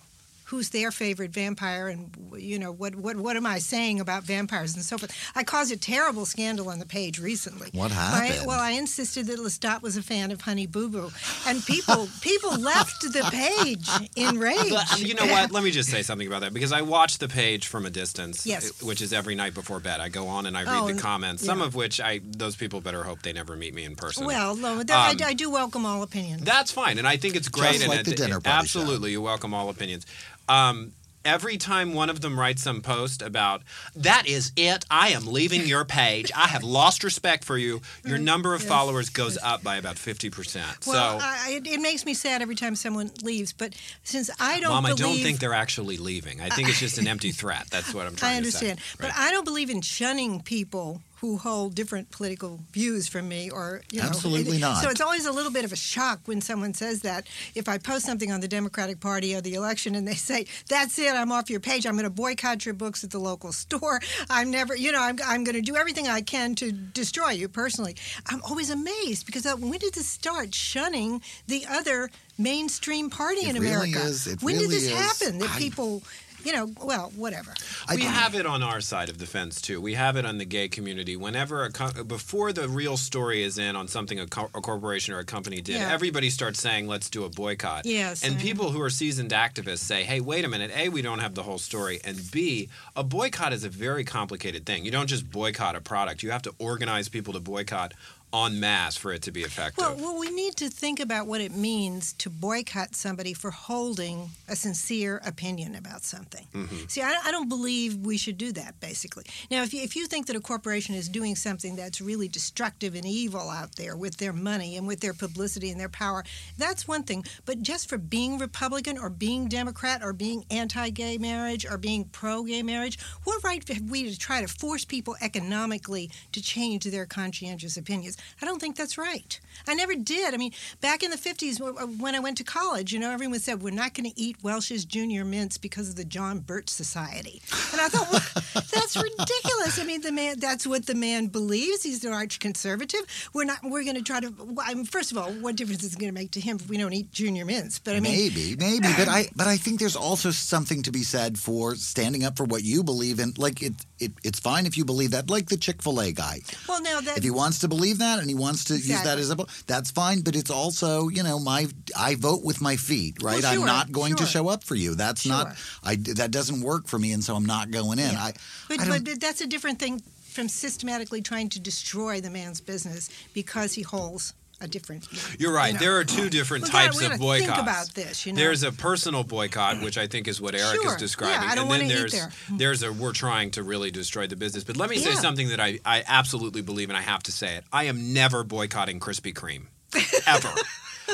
who's their favorite vampire and you know what what what am I saying about vampires and so forth. I caused a terrible scandal on the page recently.
What
I-
happened?
well, I insisted that Lestat was a fan of Honey Boo Boo, and people *laughs* people left the page in rage.
You know what? Let me just say something about that because I watch the page from a distance,
Yes.
which is every night before bed. I go on and I read
Oh,
the
and-
comments, some of which I those people better hope they never meet me in person.
Well, no,
Um,
I, I do welcome all opinions.
That's fine, and I think it's great.
Just
and
like
it-
the dinner
it-
party show.
Absolutely, you welcome all opinions. Um, every time one of them writes some post about that is it, I am leaving your page. I have lost respect for you. Your number of
Yes,
followers goes up by about fifty percent.
Well,
so,
I, it, makes me sad every time someone leaves, but since I don't
Mom, I don't think they're actually leaving. I think it's just an empty threat. That's what I'm trying
I understand,
to say.
but I don't believe in shunning people who hold different political views from me, or you know,
Absolutely not.
So it's always a little bit of a shock when someone says that. If I post something on the Democratic Party or the election, and they say, "That's it, I'm off your page. I'm going to boycott your books at the local *laughs* store. I'm never, you know, I'm, I'm going to do everything I can to destroy you personally." I'm always amazed because uh, when did this start shunning the other mainstream party
It
in
really
America?
is. It
when
really
did this
is.
happen? That
I-
people. You know, well, whatever.
I
we
think-
have it on our side of the fence too. We have it on the gay community. Whenever a co- before the real story is in on something a, co- a corporation or a company did,
Yeah.
everybody starts saying, "Let's do a boycott."
Yes,
and
I know.
people who are seasoned activists say, "Hey, wait a minute. A, we don't have the whole story, and B, a boycott is a very complicated thing. You don't just boycott a product. You have to organize people to boycott en masse for it to be effective."
Well, well, we need to think about what it means to boycott somebody for holding a sincere opinion about something.
Mm-hmm.
See, I, I don't believe we should do that, basically. Now, if you, if you think that a corporation is doing something that's really destructive and evil out there with their money and with their publicity and their power, that's one thing. But just for being Republican or being Democrat or being anti gay marriage or being pro gay marriage, what right have we to try to force people economically to change their conscientious opinions? I don't think that's right. I never did. I mean, back in the 50s when I went to college, you know, everyone said, we're not going to eat Welch's Junior Mints because of the John Birch Society. And I thought, well, *laughs* that's ridiculous. I mean, the man, that's what the man believes. He's an arch conservative. We're not, we're going to try to, well, I mean, first of all, what difference is it going to make to him if we don't eat Junior Mints? But I mean,
maybe, maybe, but I, but I think there's also something to be said for standing up for what you believe in. Like it, it it's fine if you believe that. Like the Chick Fil A guy,
well, now that,
if he wants to believe that and he wants to use that as a, that's fine. But it's also, you know, my I vote with my feet, right?
Well,
I'm not going to show up for you. That's not, I that doesn't work for me, and so I'm not going in. I,
But,
I
but that's a different thing from systematically trying to destroy the man's business because he holds a different.
You're right.
you know.
There are two different
We gotta-
types of boycotts.
think about this, you know.
There's a personal boycott, which I think is what Eric
Sure.
is describing,
Yeah, I don't
and then
wanna eat
there's
there. Hmm.
there's a we're trying to really destroy the business. But let me say something that I I absolutely believe, and I have to say it. I am never boycotting Krispy Kreme, *laughs* ever.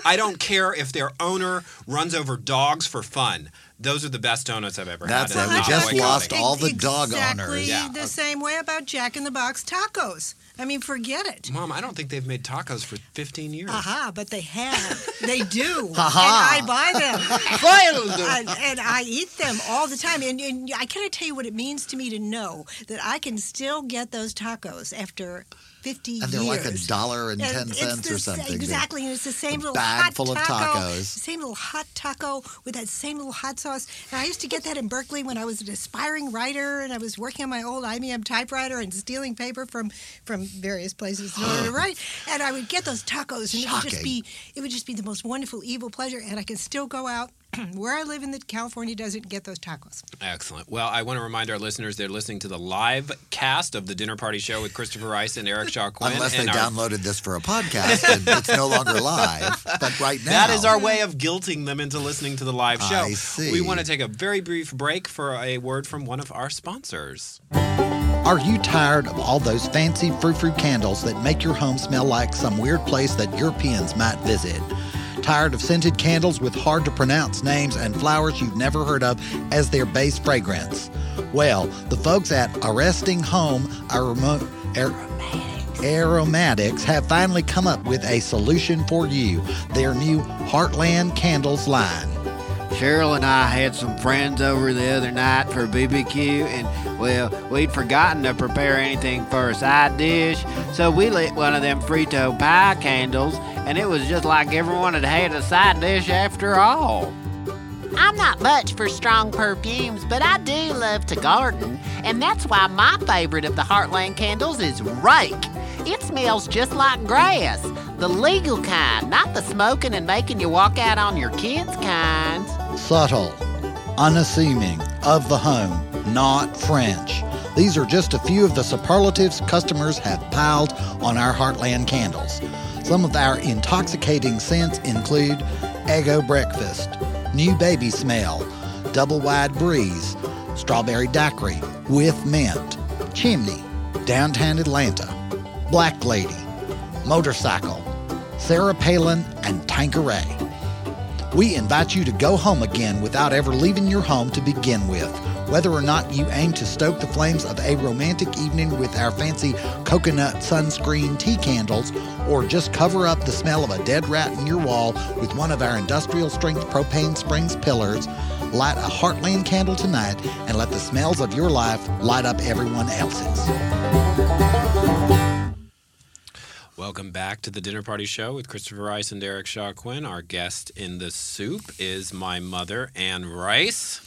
I don't care if their owner runs over dogs for fun. Those are the best donuts I've ever
That's
had.
it. We just lost all the dog
exactly
owners.
Yeah.
the same way about Jack in the Box tacos. I mean, forget it.
Mom, I don't think they've made tacos for 15 years.
Aha, but they have. They do. *laughs*
Ha-ha.
And I buy them. *laughs* and, and I eat them all the time. And, and I cannot tell you what it means to me to know that I can still get those tacos after 50
And they're
years.
like a dollar and
And
ten cents or something.
Exactly, and it's the same little
bag
hot
full of
taco,
tacos.
Same little hot taco with that same little hot sauce. And I used to get that in Berkeley when I was an aspiring writer, and I was working on my old IBM typewriter and stealing paper from from various places in order to *sighs* write. And I would get those tacos, and it would just be it would just be the most wonderful evil pleasure. And I can still go out *clears throat* where I live in the California desert and get those tacos.
Excellent. Well, I want to remind our listeners they're listening to the live cast of the Dinner Party Show with Christopher Rice and Eric Shaw Quinn.
Unless they
and our-
downloaded this for a podcast and it's no longer live. But right now.
That is our way of guilting them into listening to the live show.
I see.
We want to take a very brief break for a word from one of our sponsors.
Are you tired of all those fancy frou-frou candles that make your home smell like some weird place that Europeans might visit? Tired of scented candles with hard to pronounce names and flowers you've never heard of as their base fragrance? Well, the folks at Arresting Home Aroma- Ar- Aromatics have finally come up with a solution for you their new Heartland Candles line.
Cheryl and I had some friends over the other night for BBQ, and well, we'd forgotten to prepare anything for a side dish, so we lit one of them Frito pie candles, and it was just like everyone had had a side dish after all.
I'm not much for strong perfumes, but I do love to garden, and that's why my favorite of the Heartland candles is Rake. It smells just like grass, the legal kind, not the smoking and making you walk out on your kids' kinds.
Subtle, unassuming, of the home, not French. These are just a few of the superlatives customers have piled on our Heartland candles. Some of our intoxicating scents include Eggo Breakfast, New Baby Smell, Double Wide Breeze, Strawberry Daiquiri with Mint, Chimney, Downtown Atlanta, Black Lady, Motorcycle, Sarah Palin, and Tanqueray. We invite you to go home again without ever leaving your home to begin with. Whether or not you aim to stoke the flames of a romantic evening with our fancy coconut sunscreen tea candles, or just cover up the smell of a dead rat in your wall with one of our industrial strength propane springs pillars, light a Heartland candle tonight and let the smells of your life light up everyone else's.
Welcome back to the Dinner Party Show with Christopher Rice and Eric Shaw Quinn. Our guest in the soup is my mother, Anne Rice.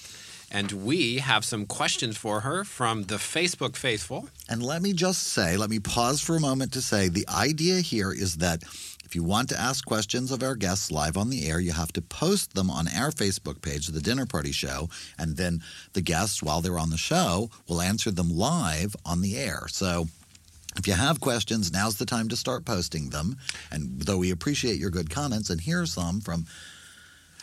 And we have some questions for her from the Facebook faithful.
And let me just say, let me pause for a moment to say the idea here is that if you want to ask questions of our guests live on the air, you have to post them on our Facebook page, The Dinner Party Show, and then the guests, while they're on the show, will answer them live on the air. So if you have questions, now's the time to start posting them. And though we appreciate your good comments, and here are some from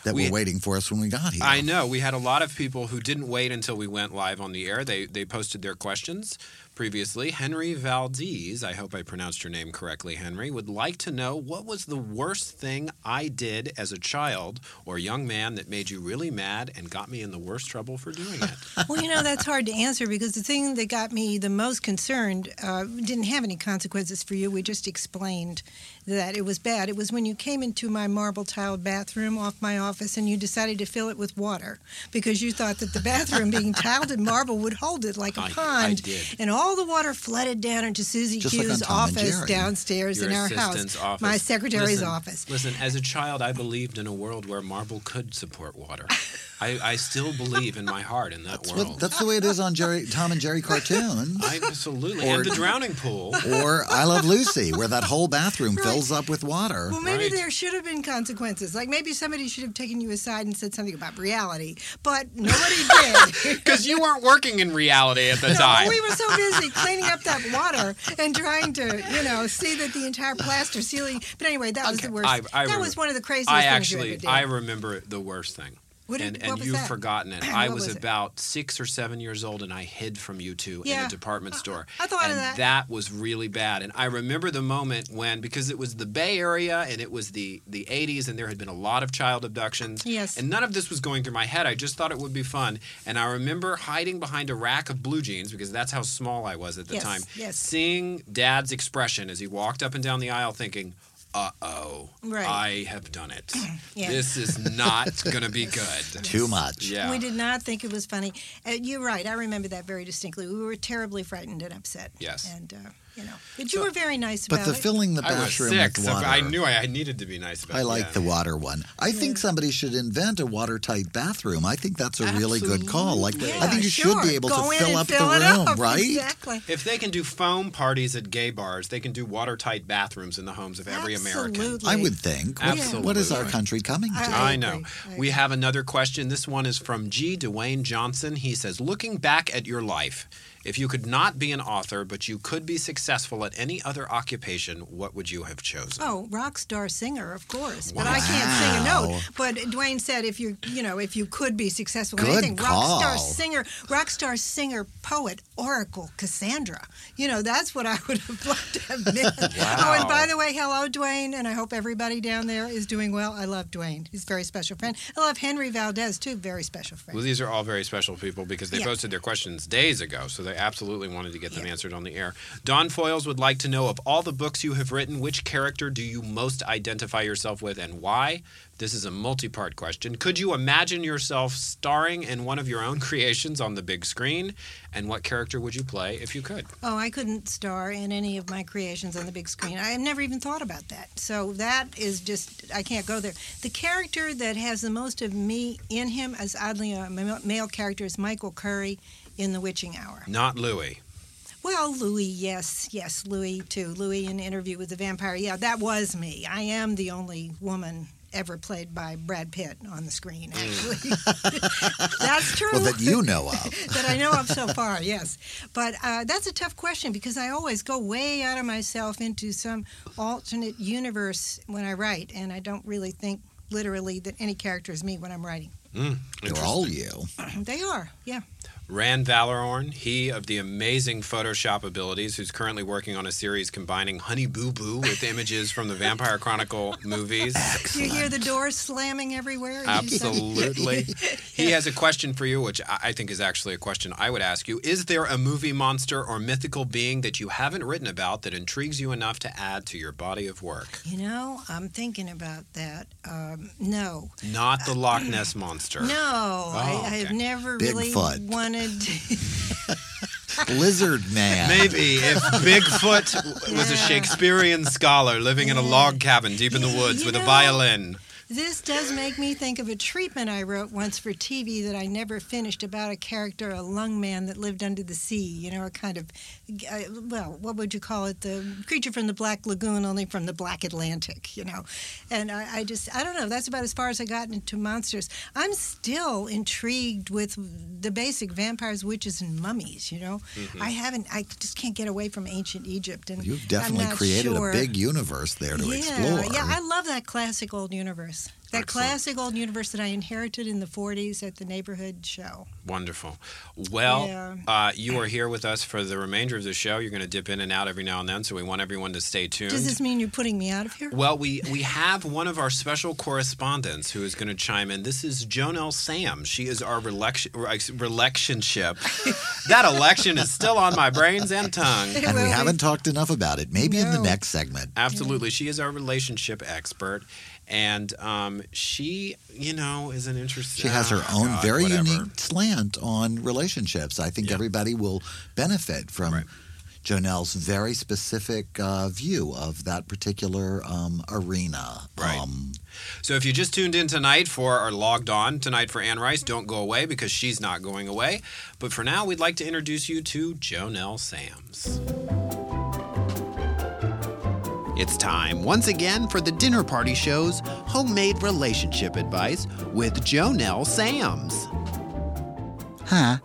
that
We-
were waiting for us when we got here.
I know we had a lot of people who didn't wait until we went live on the air. They they posted their questions previously. Henry Valdez, I hope I pronounced your name correctly, Henry, would like to know what was the worst thing I did as a child or young man that made you really mad and got me in the worst trouble for doing it. *laughs*
Well, you know, that's hard to answer because the thing that got me the most concerned uh, didn't have any consequences for you. We just explained that it was bad. It was when you came into my marble tiled bathroom off my office and you decided to fill it with water because you thought that the bathroom being *laughs* tiled in marble would hold it like a
I- I
pond.
did.
And all the water flooded down into Susie
Just
Q's
and
office downstairs
Your
in our house,
office.
my secretary's
Listen,
office.
Listen, as a child, I believed in a world where marble could support water. *laughs* I, I still believe in my heart in that
that's,
world.
what, that's the way it is on Jerry, Tom and Jerry cartoons. *laughs*
I absolutely.
Or-
and the drowning pool.
or I Love Lucy, where that whole bathroom fills up with water.
Well, maybe
Right.
there should have been consequences. Like maybe somebody should have taken you aside and said something about reality, but nobody *laughs* did.
Because you weren't working in reality at the
No,
time.
we were so busy cleaning up that water and trying to, you know, see that the entire plaster ceiling. But anyway, that was the worst.
I- I
that
remember-
was one of the craziest
I
things you
actually,
ever did.
I remember the worst thing.
What did-
and, and
was
you've
that?
forgotten it. *clears throat* I was,
was it?
about six or seven years old, and I hid from you two in a department store.
I thought of that.
that was really bad. And I remember the moment when, because it was the Bay Area and it was the the 80s, and there had been a lot of child abductions.
Yes.
And none of this was going through my head. I just thought it would be fun. And I remember hiding behind a rack of blue jeans because that's how small I was at the
Yes,
time.
yes.
Seeing Dad's expression as he walked up and down the aisle, thinking. Uh oh,
Right.
I have done it. *clears throat*
Yeah.
This is not going to be good. *laughs*
Too much.
Yeah.
We did not think it was funny. Uh, you're right. I remember that very distinctly. We were terribly frightened and upset.
Yes.
And uh, you know, but you were very nice about it.
But the
it.
filling the
I was
bathroom
sick,
with
so
water.
I knew I, I needed to be nice about that.
I
it.
like
yeah.
the water one. I think somebody should invent a watertight bathroom. I think that's a really good call. Like I think you
sure.
should be able
Go
to fill up
fill
the room,
up. *laughs*
right?
Exactly.
If they can do foam parties at gay bars, they can do watertight bathrooms in the homes of every American.
Absolutely.
I would think.
Absolutely.
What is our country coming to?
I-
I know.
I
We have another question. This one is from G. Dwayne Johnson. He says, Looking back at your life, if you could not be an author, but you could be successful at any other occupation, what would you have chosen?
Oh, rock star singer, of course. But I can't sing a note. But Dwayne said if you, you know, if you could be successful in
Good
anything, rock star singer, rock star singer, poet, oracle, Cassandra. You know, that's what I *laughs* would have loved to have been. Oh, and by the way, hello, Dwayne, and I hope everybody down there is doing well. I love Dwayne. He's a very special friend. I love Henry Valdez too, very special friend.
Well, these are all very special people because they
Yeah.
posted their questions days ago, so they absolutely wanted to get them
Yeah.
answered on the air. Don Foyles would like to know of all the books you have written, which character do you most identify yourself with and why? This is a multi part question. Could you imagine yourself starring in one of your own *laughs* creations on the big screen? And what character would you play if you could?
Oh, I couldn't star in any of my creations on the big screen. I have never even thought about that. So that is just, I can't go there. The character that has the most of me in him, as oddly a male character, is Michael Curry in The Witching Hour.
Not Louis.
Well, Louis, yes, yes, Louis too. Louis in Interview with the Vampire. Yeah, that was me. I am the only woman ever played by Brad Pitt on the screen, actually. *laughs* That's true
Well, that you know of. *laughs*
that I know of so far, yes. But uh, that's a tough question because I always go way out of myself into some alternate universe when I write, and I don't really think literally that any character is me when I'm writing.
They're all you.
They are, yeah.
Rand Valororn, he of the amazing Photoshop abilities, who's currently working on a series combining Honey Boo Boo with images from the Vampire Chronicle movies.
You hear the doors slamming everywhere. as you say?
Absolutely. *laughs* he has a question for you, which I I think is actually a question I would ask you. Is there a movie monster or mythical being that you haven't written about that intrigues you enough to add to your body of work?
You know, I'm thinking about that. Um, no,
Not the Loch Ness Monster.
no, I, I have
okay.
never really
Bigfoot.
wanted. *laughs*
Lizard man.
Maybe if Bigfoot was a
Yeah.
Shakespearean scholar living in a log cabin deep in the woods
You
with a
know-
violin.
This does make me think of a treatment I wrote once for TV that I never finished about a character, a lung man that lived under the sea. You know, a kind of, uh, well, what would you call it? The creature from the Black Lagoon, only from the Black Atlantic, you know. And I, I just, I don't know, that's about as far as I got into monsters. I'm still intrigued with the basic vampires, witches, and mummies, you know.
Mm-hmm.
I haven't, I just can't get away from ancient Egypt. And
You've definitely created
sure.
a big universe there to
yeah,
explore.
Yeah, I love that classic old universe. That
Excellent.
classic old universe that I inherited in the 40s at the neighborhood show.
Wonderful. Well,
Yeah.
uh, you are here with us for the remainder of the show. You're going to dip in and out every now and then, so we want everyone to stay tuned.
Does this mean you're putting me out of here?
Well, we, we have one of our special correspondents who is going to chime in. This is JoNell Sam. She is our relec- relationship. *laughs* that election is still on my brains and tongue.
and we
Well,
haven't talked enough about it. Maybe in the next segment.
Absolutely. She is our relationship expert. And um, she, you know, is an interesting.
She has her
Oh,
own
God,
very
whatever.
unique slant on relationships. I think
Yeah.
everybody will benefit from
Right.
JoNell's very specific uh, view of that particular um, arena.
Right.
Um,
So if you just tuned in tonight for or logged on tonight for Anne Rice, don't go away because she's not going away. But for now, we'd like to introduce you to JoNell Samms. It's time once again for the Dinner Party Show's homemade relationship advice with JoNell Samms.
Hi,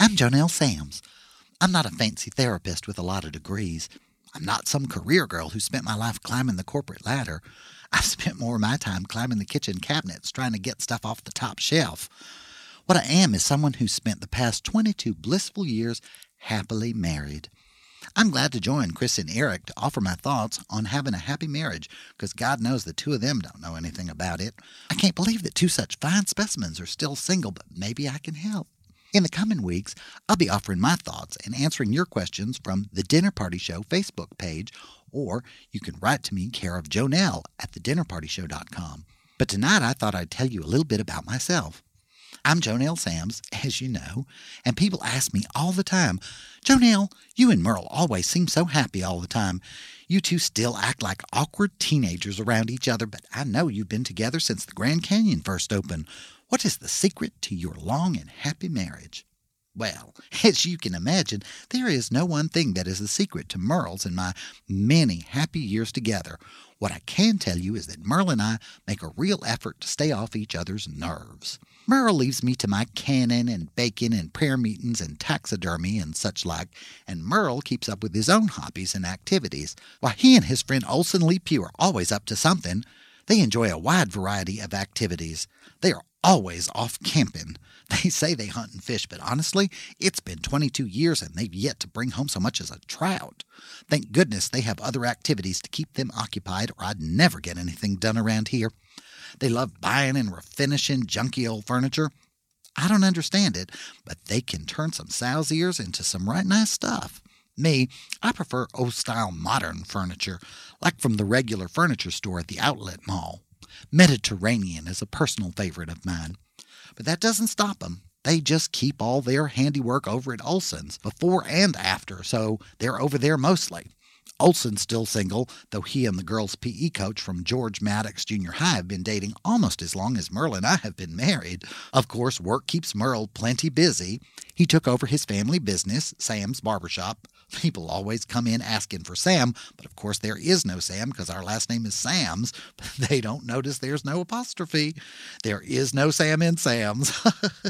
I'm JoNell Samms. I'm not a fancy therapist with a lot of degrees. I'm not some career girl who spent my life climbing the corporate ladder.
I've *laughs* spent more of my time climbing the kitchen cabinets trying to get stuff off the top shelf. What I am is someone who spent the past 22 blissful years happily married. I'm glad to join Chris and Eric to offer my thoughts on having a happy marriage, because God knows the two of them don't know anything about it. I can't believe that two such fine specimens are still single, but maybe I can help. In the coming weeks, I'll be offering my thoughts and answering your questions from the Dinner Party Show Facebook page, or you can write to me care of JoNell at thedinnerpartyshow.com. But tonight I thought I'd tell you a little bit about myself. I'm JoNell Samms, as you know, and people ask me all the time, JoNell, you and Merle always seem so happy all the time. You two still act like awkward teenagers around each other, but I know you've been together since the Grand Canyon first opened. What is the secret to your long and happy marriage? Well, *laughs* as you can imagine, there is no one thing that is the secret to Merle's and my many happy years together. What I can tell you is that Merle and I make a real effort to stay off each other's nerves. Merle leaves me to my cannon and bacon and prayer meetings and taxidermy and such like, and Merle keeps up with his own hobbies and activities. While he and his friend Olson Lee Pugh are always up to something, they enjoy a wide variety of activities. They are always off camping. *laughs* They say they hunt and fish, but honestly, it's been 22 years and they've yet to bring home so much as a trout. Thank goodness they have other activities to keep them occupied, or I'd never get anything done around here. They love buying and refinishing junky old furniture. I don't understand it, but they can turn some sow's ears into some right nice stuff. Me, I prefer old style modern furniture, like from the regular furniture store at the outlet mall. Mediterranean is a personal favorite of mine. But that doesn't stop them. They just keep all their handiwork over at Olson's before and after, so they're over there mostly. Olson's still single, though he and the girls' PE coach from George Maddox Junior High have been dating almost as long as Merle and I have been married. Of course, work keeps Merle plenty busy. He took over his family business, Sam's Barbershop. People always come in asking for Sam, but of course there is no Sam because our last name is Sam's. *laughs* They don't notice there's no apostrophe. There is no Sam in Sam's.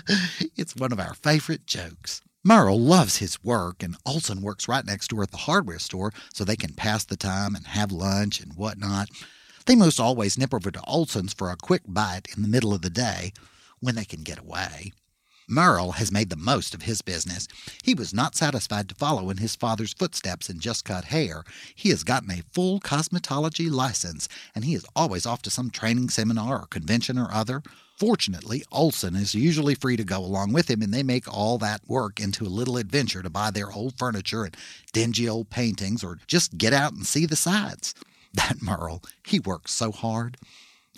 *laughs* it's one of our favorite jokes. Merle loves his work, and Olson works right next door at the hardware store so they can pass the time and have lunch and whatnot. They most always nip over to Olson's for a quick bite in the middle of the day when they can get away. Merle has made the most of his business. He was not satisfied to follow in his father's footsteps and just cut hair. He has gotten a full cosmetology license, and he is always off to some training seminar or convention or other. Fortunately, Olson is usually free to go along with him, and they make all that work into a little adventure to buy their old furniture and dingy old paintings or just get out and see the sights. *laughs* That Merle, he works so hard.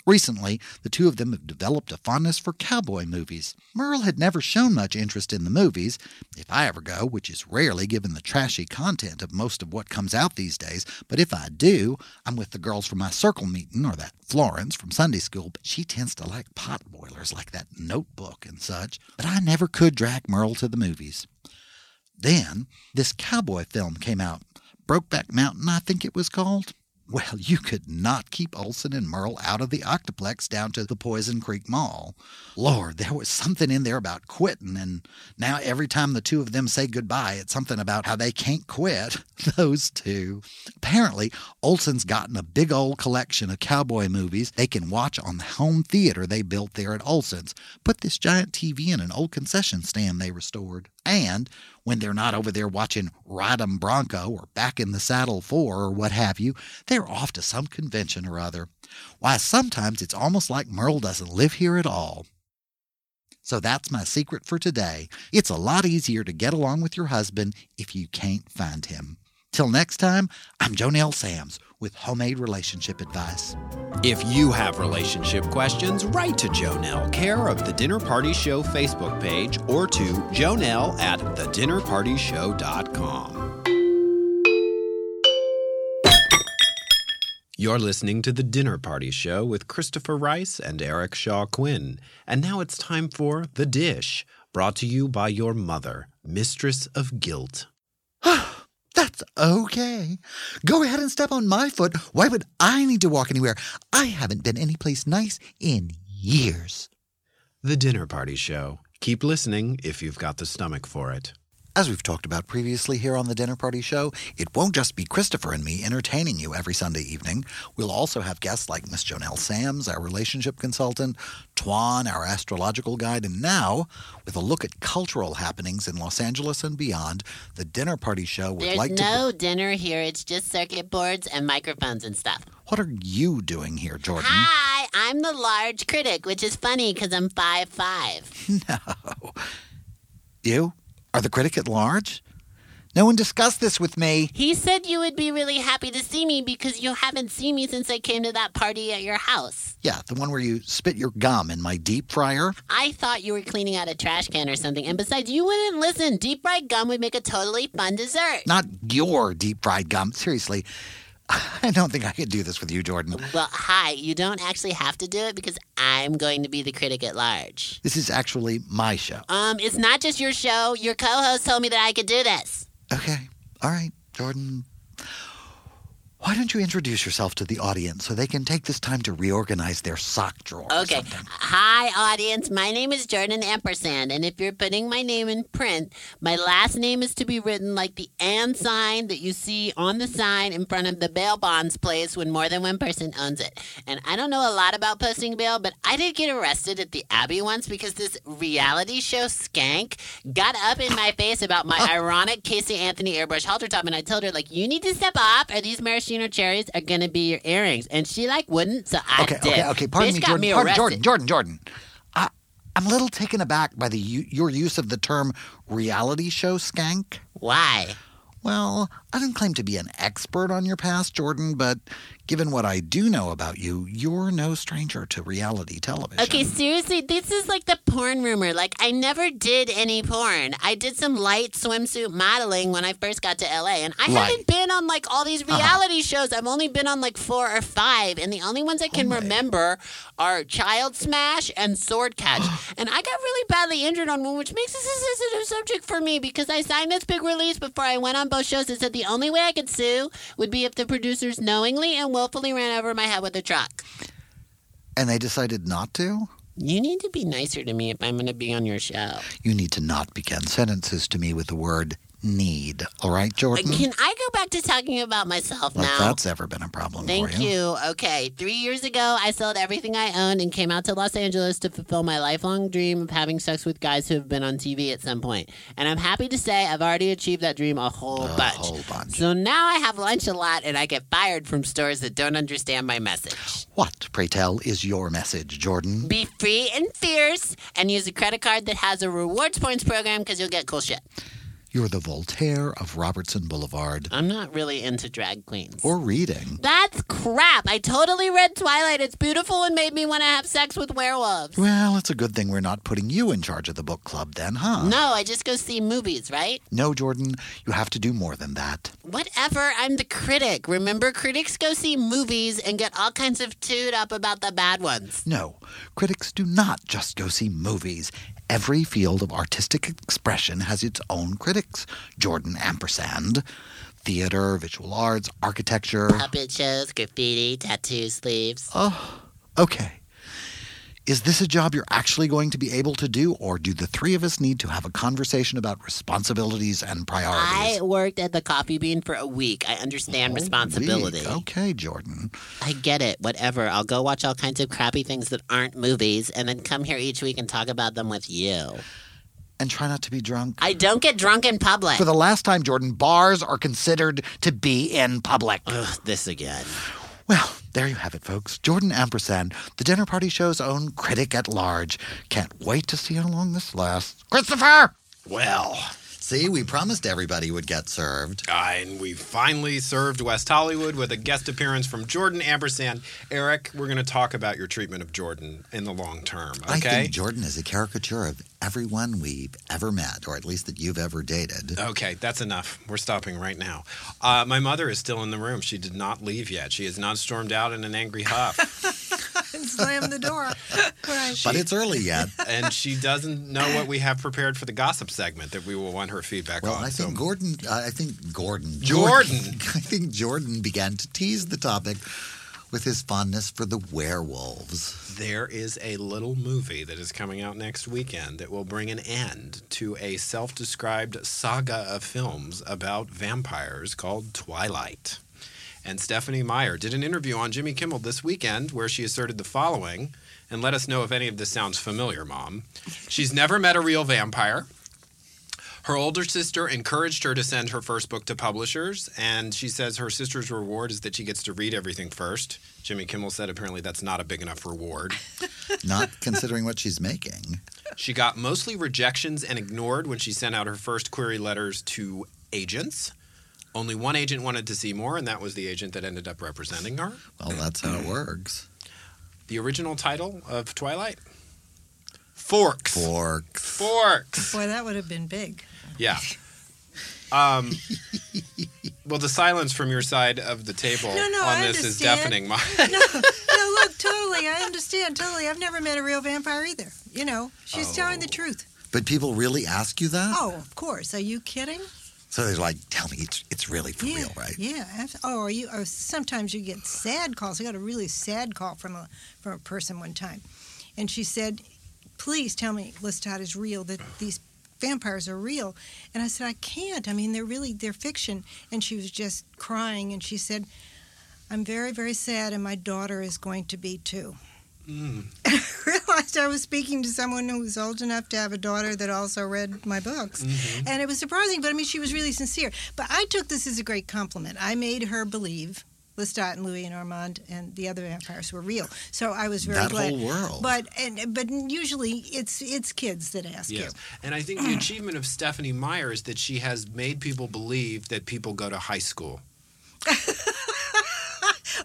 Recently, the two of them have developed a fondness for cowboy movies. Merle had never shown much interest in the movies, if I ever go, which is rarely given the trashy content of most of what comes out these days, but if I do, I'm with the girls from my circle meeting, or that Florence from Sunday school, but she tends to like pot boilers like that notebook and such. But I never could drag Merle to the movies. Then, this cowboy film came out. Brokeback Mountain, I think it was called. Well, you could not keep Olson and Merle out of the Octoplex down to the Poison Creek Mall. Lord, there was something in there about quitting, and now every time the two of them say goodbye, it's something about how they can't quit. *laughs* Those two. Apparently, Olson's gotten a big old collection of cowboy movies they can watch on the home theater they built there at Olson's. Put this giant TV in an old concession stand they restored. And when they're not over there watching Ride 'em Bronco or Back in the Saddle 4 or what have you, they're off to some convention or other. Why, sometimes it's almost like Merle doesn't live here at all. So that's my secret for today. It's a lot easier to get along with your husband if you can't find him. Till next time, I'm JoNell Samms with Homemade Relationship Advice.
If you have relationship questions, write to JoNell, care of the Dinner Party Show Facebook page, or to jonelle at thedinnerpartyshow.com. You're listening to The Dinner Party Show with Christopher Rice and Eric Shaw Quinn. And now it's time for The Dish, brought to you by your mother, Mistress of Guilt. *sighs* *sighs* *sighs*
That's okay. Go ahead and step on my foot. Why would I need to walk anywhere? I haven't been anyplace nice in years.
The Dinner Party Show. Keep listening if you've got the stomach for it.
As we've talked about previously here on the Dinner Party Show, it won't just be Christopher and me entertaining you every Sunday evening. We'll also have guests like Miss JoNell Samms, our relationship consultant, Twan, our astrological guide, and now, with a look at cultural happenings in Los Angeles and beyond, the Dinner Party Show would
There's
like to.
no dinner here. It's just circuit boards and microphones and stuff.
What are you doing here, Jordan?
Hi, I'm the large critic, which is funny because I'm five five. *laughs*
No. You are the critic at large? No one discussed this with me.
He said you would be really happy to see me because you haven't seen me since I came to that party at your house.
Yeah, the one where you spit your gum in my deep fryer.
I thought you were cleaning out a trash can or something, and besides, you wouldn't listen. Deep fried gum would make a totally fun dessert.
Not your deep fried gum. Seriously, *laughs* I don't think I could do this with you, Jordan.
Well, hi, you don't actually have to do it because I'm going to be the critic at large.
This is actually my show.
Um, it's not just your show. Your co-host told me that I could do this.
Okay. All right, Jordan. Why don't you introduce yourself to the audience so they can take this time to reorganize their sock drawer?
Okay. Hi, audience. My name is Jordan Ampersand, and if you're putting my name in print, my last name is to be written like the and sign that you see on the sign in front of the bail bonds place when more than one person owns it. And I don't know a lot about posting bail, but I did get arrested at the Abbey once because this reality show skank got up in my face about my *laughs* ironic Casey Anthony airbrush halter top, and I told her like, "You need to step up, or these maraschino cherries are gonna be your earrings." And she like wouldn't, so I
Okay,
did.
okay, okay. Pardon
Bitch
me,
got
Jordan.
me
Pardon,
arrested.
Jordan, Jordan, Jordan. I, I'm a little taken aback by the your use of the term reality show skank.
Why?
Well, I didn't claim to be an expert on your past, Jordan, but given what I do know about you, you're no stranger to reality television.
Okay, seriously, this is like the porn rumor. Like, I never did any porn. I did some light swimsuit modeling when I first got to LA, and I
Light.
haven't been on like all these uh-huh. reality shows. I've only been on like four or five, and the only ones I can oh remember are Child Smash and Sword Catch. *gasps* and I got really badly injured on one, which makes this a sensitive subject for me because I signed this big release before I went on both shows that said the only way I could sue would be if the producers knowingly and willfully ran over my head with a truck.
And they decided not to?
You need to be nicer to me if I'm going to be on your show.
You need to not begin sentences to me with the word need. All right, Jordan?
Uh, can I go back to talking about myself now?
that's ever been a problem
Thank
for you.
you. Okay, three years ago, I sold everything I owned and came out to Los Angeles to fulfill my lifelong dream of having sex with guys who have been on TV at some point. And I'm happy to say I've already achieved that dream a whole
A
bunch.
whole bunch.
So now I have lunch a lot and I get fired from stores that don't understand my message.
What, pray tell, is your message, Jordan?
Be free and fierce and use a credit card that has a rewards points program because you'll get cool shit.
You're the Voltaire of Robertson Boulevard.
I'm not really into drag queens.
Or reading.
That's crap. I totally read Twilight. It's beautiful and made me want to have sex with werewolves.
Well, it's a good thing we're not putting you in charge of the book club then, huh?
No, I just go see movies, right?
No, Jordan, you have to do more than that.
Whatever. I'm the critic. Remember, critics go see movies and get all kinds of toot up about the bad ones.
No, critics do not just go see movies. Every field of artistic expression has its own critics. Jordan Ampersand. Theater, visual arts, architecture.
Puppet shows, graffiti, tattoo sleeves.
Oh, okay. Is this a job you're actually going to be able to do, or do the three of us need to have a conversation about responsibilities and priorities?
I worked at the Coffee Bean for a week. I understand oh, responsibility.
Weak. Okay, Jordan.
I get it. Whatever. I'll go watch all kinds of crappy things that aren't movies and then come here each week and talk about them with you.
And try not to be drunk.
I don't get drunk in public.
For the last time, Jordan, bars are considered to be in public.
Ugh, this again.
Well, there you have it, folks. Jordan Ampersand, the dinner party show's own critic at large. Can't wait to see how long this lasts. Christopher!
Well,
See, we promised everybody would get served.
uh, and we finally served West Hollywood with a guest appearance from Jordan Ampersand. Eric, we're going to talk about your treatment of Jordan in the long term, okay?
I think Jordan is a caricature of everyone we've ever met, or at least that you've ever dated.
Okay, that's enough. We're stopping right now. Uh, my mother is still in the room. She did not leave yet. She has not stormed out in an angry huff. *laughs*
and slam the door. Right.
But it's early yet.
and she doesn't know what we have prepared for the gossip segment that we will want her feedback
Well,
on.
I think
so-
Gordon. Uh, I think Gordon.
Jordan. *laughs*
I think Jordan began to tease the topic
with his fondness for the werewolves.
There is a little movie that is coming out next weekend that will bring an end to a self described saga of films about vampires called Twilight. And Stephenie Meyer did an interview on Jimmy Kimmel this weekend where she asserted the following, and let us know if any of this sounds familiar, Mom. She's never met a real vampire. Her older sister encouraged her to send her first book to publishers, and she says her sister's reward is that she gets to read everything first. Jimmy Kimmel said apparently that's not a big enough reward. *laughs*
Not considering what she's making.
She got mostly rejections and ignored when she sent out her first query letters to agents. Only one agent wanted to see more, and that was the agent that ended up representing her.
Well, that's how it works.
The original title of Twilight? Forks.
Forks.
Forks.
Boy, that would have been big.
Yeah. Um, well, the silence from your side of the table
No, no,
on
I
this is deafening. My- *laughs*
no, no, look, totally. I understand. Totally. I've never met a real vampire either. You know, she's telling the truth.
But people really ask you that?
Oh, of course. Are you kidding?
So they're like, tell me it's, it's really for
yeah,
real, right?
Yeah. Oh, are you? Or sometimes you get sad calls. I got a really sad call from a from a person one time, and she said, "Please tell me Lestat is real. That these vampires are real." And I said, "I can't. I mean, they're really they're fiction." And she was just crying, and she said, "I'm very very sad, and my daughter is going to be too."
Mm. *laughs*
I realized I was speaking to someone who was old enough to have a daughter that also read my books.
Mm-hmm.
And it was surprising, but I mean, she was really sincere. But I took this as a great compliment. I made her believe Lestat and Louis and Armand and the other vampires were real. So I was very
That
glad.
whole world.
But and but usually it's it's kids that ask
Yes.
you.
And I think the achievement of Stephenie Meyer is that she has made people believe that people go to high school. *laughs*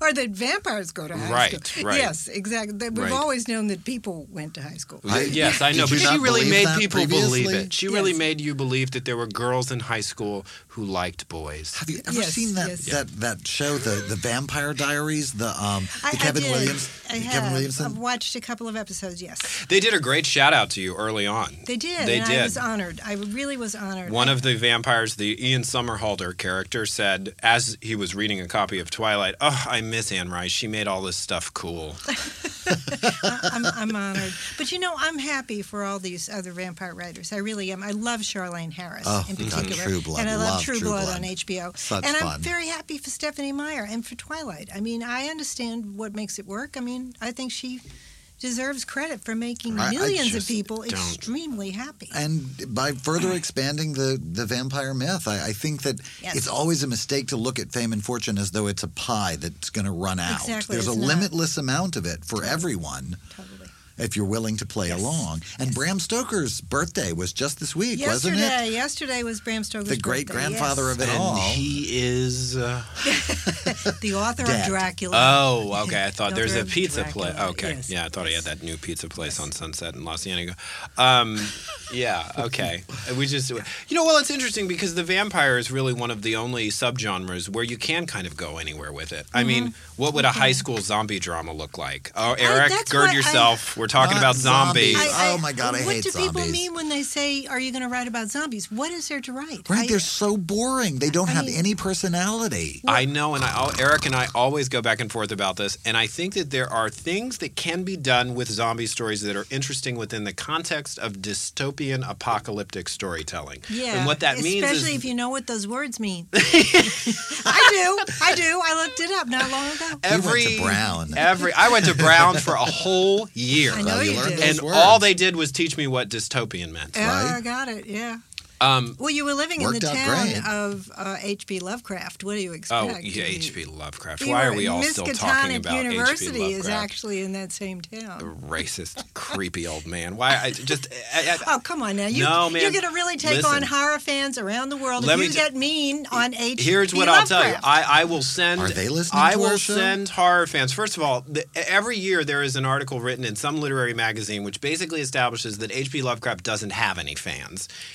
Or that vampires go to high
Right,
school.
right.
Yes, exactly. We've
Right.
always known that people went to high school.
I-
yes, I know, but she really made
that
people believe it. She really made you believe that there were girls in high school who liked boys.
Have you ever
Yes,
seen that,
yes.
that that show, the the Vampire Diaries, the um the
I,
Kevin
I did.
Williams,
I
the
have.
Kevin
I've watched a couple of episodes. Yes,
They did a great shout out to you early on.
they did.
They
and
did.
I was honored. I really was honored.
One of the vampires, the Ian Somerhalder character, said as he was reading a copy of Twilight, "Oh, I miss Anne Rice. She made all this stuff cool." *laughs*
I'm, I'm honored. But you know, I'm happy for all these other vampire writers. I really am. I love Charlaine Harris
Oh,
in particular.
True Blood.
And I love,
Love
True
True
Blood,
Blood.
on HBO.
Such
and I'm
fun.
very happy for Stephenie Meyer and for Twilight. I mean, I understand what makes it work. I mean, I think she deserves credit for making millions of people
don't.
extremely happy.
and by further expanding the, the vampire myth, I, I think that
Yes.
it's always a mistake to look at fame and fortune as though it's a pie that's going to run out.
Exactly,
There's a
not.
limitless amount of it for everyone
totally.
If you're willing to play
Yes,
along. And
yes.
Bram Stoker's birthday was just this week, wasn't
Yesterday,
it?
yesterday was Bram Stoker's
The great
birthday,
grandfather
yes.
of it
and
all.
he is. Uh, *laughs*
the author
Dead.
of Dracula.
oh, okay. I thought *laughs* there's a pizza place. Okay,
yes,
yeah, I thought he had that new pizza place on Sunset in Los Angeles. Um, yeah, okay. We just, you know, well, it's interesting because the vampire is really one of the only subgenres where you can kind of go anywhere with it. I mean, what would a high school zombie drama look like? Oh, Eric,
that's
gird
what I-
yourself. We're talking
Not
about zombies.
zombies. Oh my God, I hate zombies.
what do people mean when they say, "Are you going to write about zombies?" What is there to write?
Right,
I-
they're so boring. They don't
I
have
mean-
any personality.
I know, and I, Eric and I always go back and forth about this. And I think that there are things that can be done with zombie stories that are interesting within the context of dystopian apocalyptic storytelling.
yeah,
and what that means
especially if you know what those words mean. *laughs* I do, I do. I looked it up not long ago.
You went
every
to Brown.
Every I went to Brown for a whole year,
I know
Well, you
you
learned
did.
those
and
words.
all they did was teach me what dystopian meant.
Yeah,
right?
I got it. Yeah.
Um,
Well, you were living in the town
great.
of uh, H.P. Lovecraft. What do you expect?
oh,
expect?
yeah, H.P. Lovecraft.
you
Why are we all still talking about it?
University
H.P.
is actually in that same town.
The racist, creepy old man. Why? I just. I, I,
Oh, come on now. You,
No, man.
You're going to really take
Listen.
on horror fans around the world
Let
if
me
you
t-
get mean on H.P.
Here's what I'll tell you. I, I will send.
Are they listening
I
to
will
our show?
send horror fans. First of all, the, every year there is an article written in some literary magazine which basically establishes that H.P. Lovecraft doesn't have any fans. *laughs*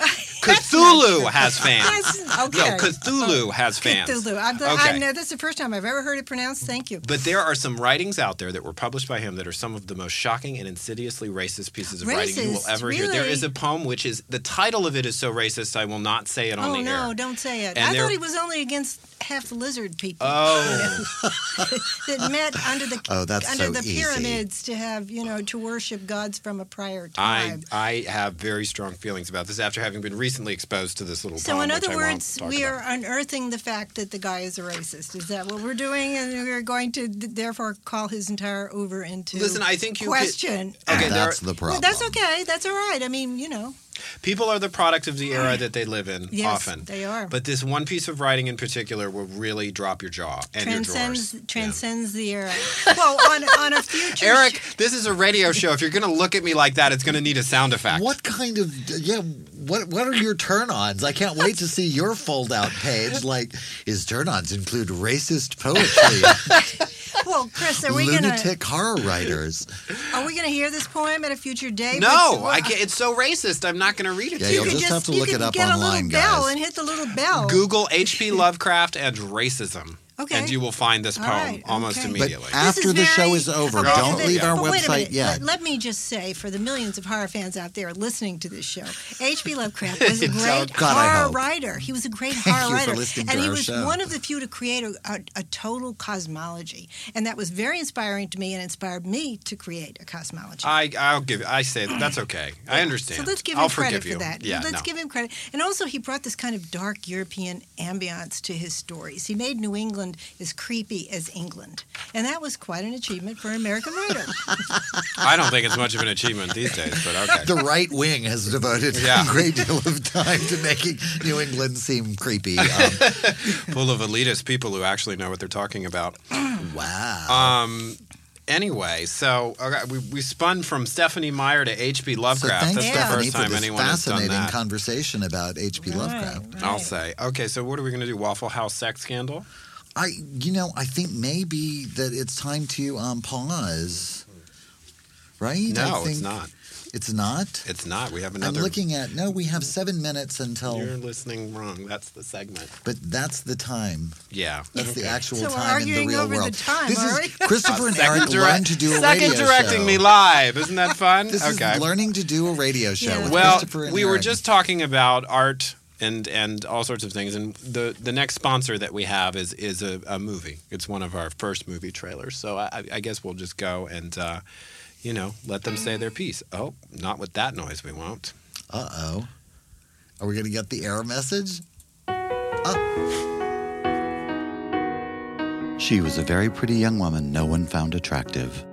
Cthulhu *laughs* has fans.
Yes, okay.
No, Cthulhu has fans.
Cthulhu. I'm,
Okay.
I know that's the first time I've ever heard it pronounced. Thank you.
But there are some writings out there that were published by him that are some of the most shocking and insidiously racist pieces of writing you will
Racist?
ever hear. There is a poem which is the title of it is so racist I will not say it on
Oh
the
no!
air.
Don't say it.
And
I thought he was only against half lizard people.
Oh, *laughs*
that met under the
Oh, that's
under
so
the
easy.
pyramids to have you know to worship gods from a prior time.
I I have very strong feelings about this after having been recently exposed to this little
so
poem.
in other
I
words, we
about.
are unearthing the fact that the guy is a racist. Is that what we're doing? And we're going to th- therefore call his entire over into
Listen, I think you could-
question.
Okay, there
That's
are-
the
But
problem.
that's okay. That's all right. I mean, you know,
People are the product of the era that they live in.
Yes,
often
they are.
But this one piece of writing in particular will really drop your jaw and
transcends
your drawers.
transcends the era. *laughs* well, on on a future
Yeah. Eric, this is a radio show. If you're going to look at me like that, it's going to need a sound effect.
What kind of yeah? What what are your turn-ons? I can't wait to see your fold-out page. Like, his turn-ons include racist poetry, *laughs*
Well, Chris, are we gonna
lunatic horror writers.
are we gonna hear this poem at a future date?
No,
But-
I can't. It's so racist. I'm not going to read it
Yeah,
to
you'll
you.
could
just have to
you
look
could
it up
get
online,
a little bell
guys.
and hit the little bell.
Google H.P. Lovecraft and racism.
Okay.
And you will find this poem
right,
almost
okay.
Immediately.
This
after
is
the show is over,
Okay,
don't
but-
leave our
but wait a
website
minute.
yet.
Let, let me just say, for the millions of horror fans out there listening to this show, H.P. Lovecraft was a *laughs* great
God,
horror writer. He was a great
Thank
horror
you for
writer,
listening to
and he
our
was
show.
one of the few to create a, a, a total cosmology, and that was very inspiring to me, and inspired me to create a cosmology.
I, I'll give. I say that's okay. I understand.
So let's give him
I'll
credit
forgive
for
you.
that.
Yeah,
let's
no.
give him credit. And also, he brought this kind of dark European ambiance to his stories. He made New England as creepy as England, and that was quite an achievement for an American writer.
I don't think it's much of an achievement these days, but okay.
The right wing has devoted
Yeah.
a great deal of time to making New England seem creepy. Um, *laughs*
Full of elitist people who actually know what they're talking about. *clears throat*
wow.
Um. Anyway, so okay, we, we spun from Stephenie Meyer to H.P. Lovecraft.
thanks,
That's the
Stephenie,
first
for
time
this
anyone has done
fascinating
that.
conversation about H.P. Lovecraft.
I'll say. Okay, so what are we going to do? Waffle House sex scandal?
I, you know, I think maybe that it's time to um, pause. Right? I
No,
think
it's not.
It's not.
It's not. We have another.
I'm looking at no. We have seven minutes until,
You're listening wrong. That's the segment.
but that's the time.
Yeah.
That's the actual
So we're
time in the
arguing
real
over the
world.
time,
this
are
is
we? *laughs*
Christopher and *laughs*
Second
Eric
direct-
learn to do a
second
radio
directing
show.
me live. Isn't that fun?
This
okay.
is learning to do a radio show
Yeah.
with
well,
Christopher and
we were just talking about art and and all sorts of things, and the the next sponsor that we have is is a, a movie. It's one of our first movie trailers. So I, I guess we'll just go and. Uh, you know, let them say their piece. Oh, not with that noise, we won't.
Uh oh. Are we to get the error message? Uh. She was a very pretty young woman no one found attractive.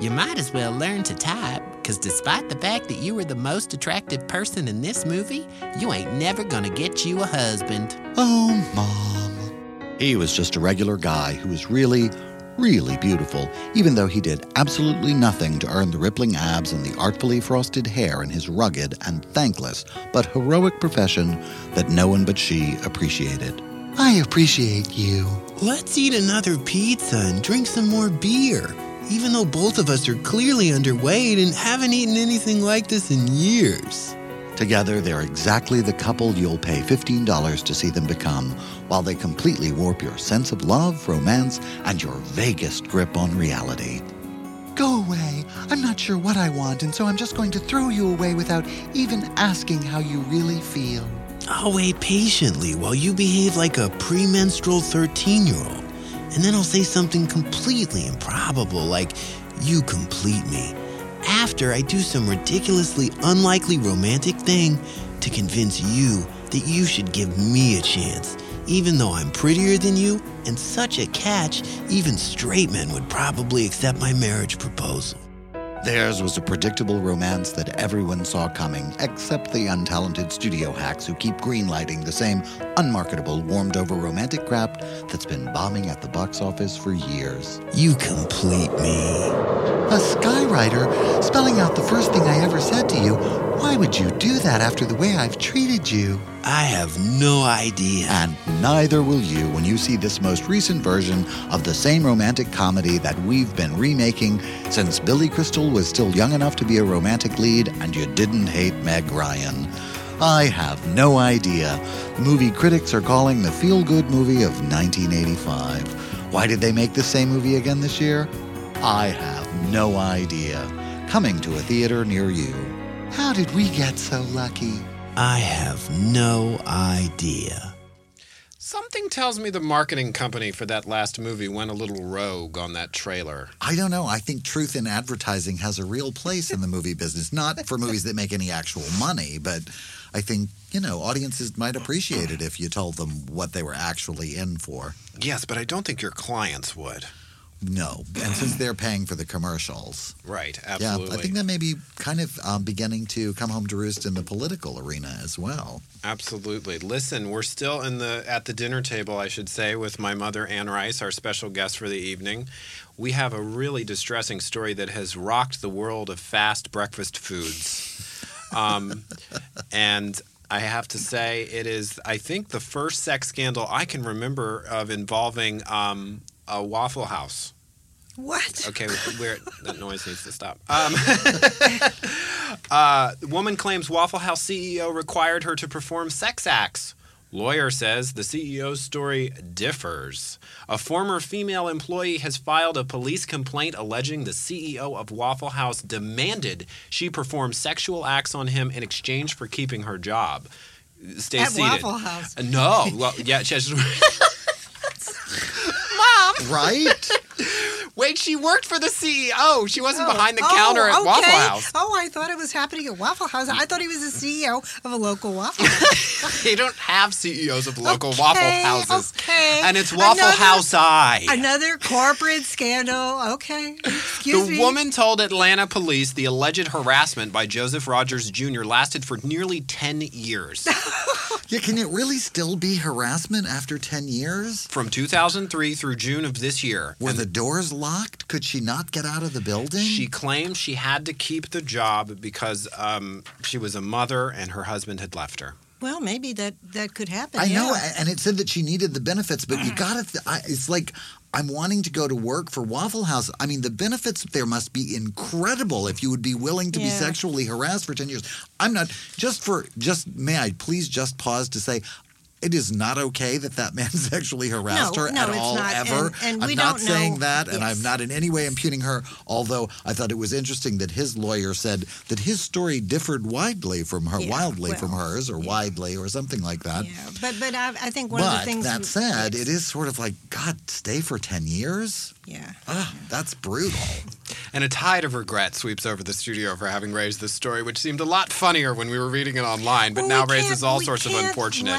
You might as well learn to type, because despite the fact that you were the most attractive person in this movie, you ain't never gonna get you a husband.
Oh, Mom. He was just a regular guy who was really, really beautiful, even though he did absolutely nothing to earn the rippling abs and the artfully frosted hair in his rugged and thankless but heroic profession that no one but she appreciated. I appreciate you.
Let's eat another pizza and drink some more beer. Even though both of us are clearly underweight and haven't eaten anything like this in years.
Together, they're exactly the couple you'll pay $15 to see them become, while they completely warp your sense of love, romance, and your vaguest grip on reality. Go away. I'm not sure what I want, and so I'm just going to throw you away without even asking how you really feel.
I'll wait patiently while you behave like a premenstrual 13 year old. And then I'll say something completely improbable, like, You complete me. After I do some ridiculously unlikely romantic thing to convince you that you should give me a chance, even though I'm prettier than you and such a catch, even straight men would probably accept my marriage proposal.
Theirs was a predictable romance that everyone saw coming, except the untalented studio hacks who keep greenlighting the same unmarketable, warmed over romantic crap that's been bombing at the box office for years.
You complete me.
A skywriter spelling out the first thing I ever said to you. Why would you do that after the way I've treated you?
I have no idea.
And neither will you when you see this most recent version of the same romantic comedy that we've been remaking since Billy Crystal was still young enough to be a romantic lead and you didn't hate Meg Ryan. I have no idea. Movie critics are calling the feel good movie of 1985. Why did they make the same movie again this year? I have no idea. Coming to a theater near you. How did we get so lucky?
I have no idea.
Something tells me the marketing company for that last movie went a little rogue on that trailer.
I don't know. I think truth in advertising has a real place in the movie business. Not for movies that make any actual money, but I think, you know, audiences might appreciate it if you told them what they were actually in for.
Yes, but I don't think your clients would.
No. And since they're paying for the commercials.
Right, absolutely. Yeah.
I think that may be kind of um, beginning to come home to roost in the political arena as well.
Absolutely. Listen, we're still in the at the dinner table, I should say, with my mother Anne Rice, our special guest for the evening. We have a really distressing story that has rocked the world of fast breakfast foods. Um, *laughs* and I have to say, it is, I think, the first sex scandal I can remember of involving um, a Waffle House.
What?
Okay, where that noise needs to stop. *laughs* Um, *laughs* uh, woman claims Waffle House CEO required her to perform sex acts. Lawyer says the CEO's story differs. A former female employee has filed a police complaint alleging the CEO of Waffle House demanded she perform sexual acts on him in exchange for keeping her job. Stay
At
seated.
Waffle House.
Uh, No, well, yeah, she has- *laughs*
Right? *laughs*
Wait, she worked for the CEO. She wasn't
Oh,
behind the
oh,
counter at
okay.
Waffle House.
Oh, I thought it was happening at Waffle House. I thought he was the CEO of a local Waffle House. *laughs*
They don't have CEOs of local
Okay,
Waffle Houses.
okay.
And it's Waffle
Another-
House I.
Another corporate scandal. Okay. Excuse
The
me.
woman told Atlanta police the alleged harassment by Joseph Rogers Jr. lasted for nearly 10 years. *laughs*
Yeah, can it really still be harassment after 10 years?
From 2003 through June of this year.
Were the doors locked? Could she not get out of the building?
She claimed she had to keep the job because um, she was a mother and her husband had left her.
Well, maybe that that could happen.
I know,
yeah.
a- and it said that she needed the benefits, but you ah. got to. Th- I, it's like I'm wanting to go to work for Waffle House. I mean, the benefits there must be incredible if you would be willing to be sexually harassed for ten years. I'm not just for just. May I please just pause to say. It is not okay that that man *laughs* sexually harassed
No,
her
no,
at
it's
all,
not,
ever.
and- and
I'm
we
not
don't
saying
know-
that, and I'm not in any way impugning her. Although I thought it was interesting that his lawyer said that his story differed widely from her,
Yeah,
wildly from hers, or widely, or something like that.
Yeah, but but I, I think one of the
But
things.
that said, it is sort of like God, stay for ten years.
Yeah.
Ah, that's brutal.
And a tide of regret sweeps over the studio for having raised this story, which seemed a lot funnier when we were reading it online, but
Well,
now raises all sorts of
can't
unfortunate.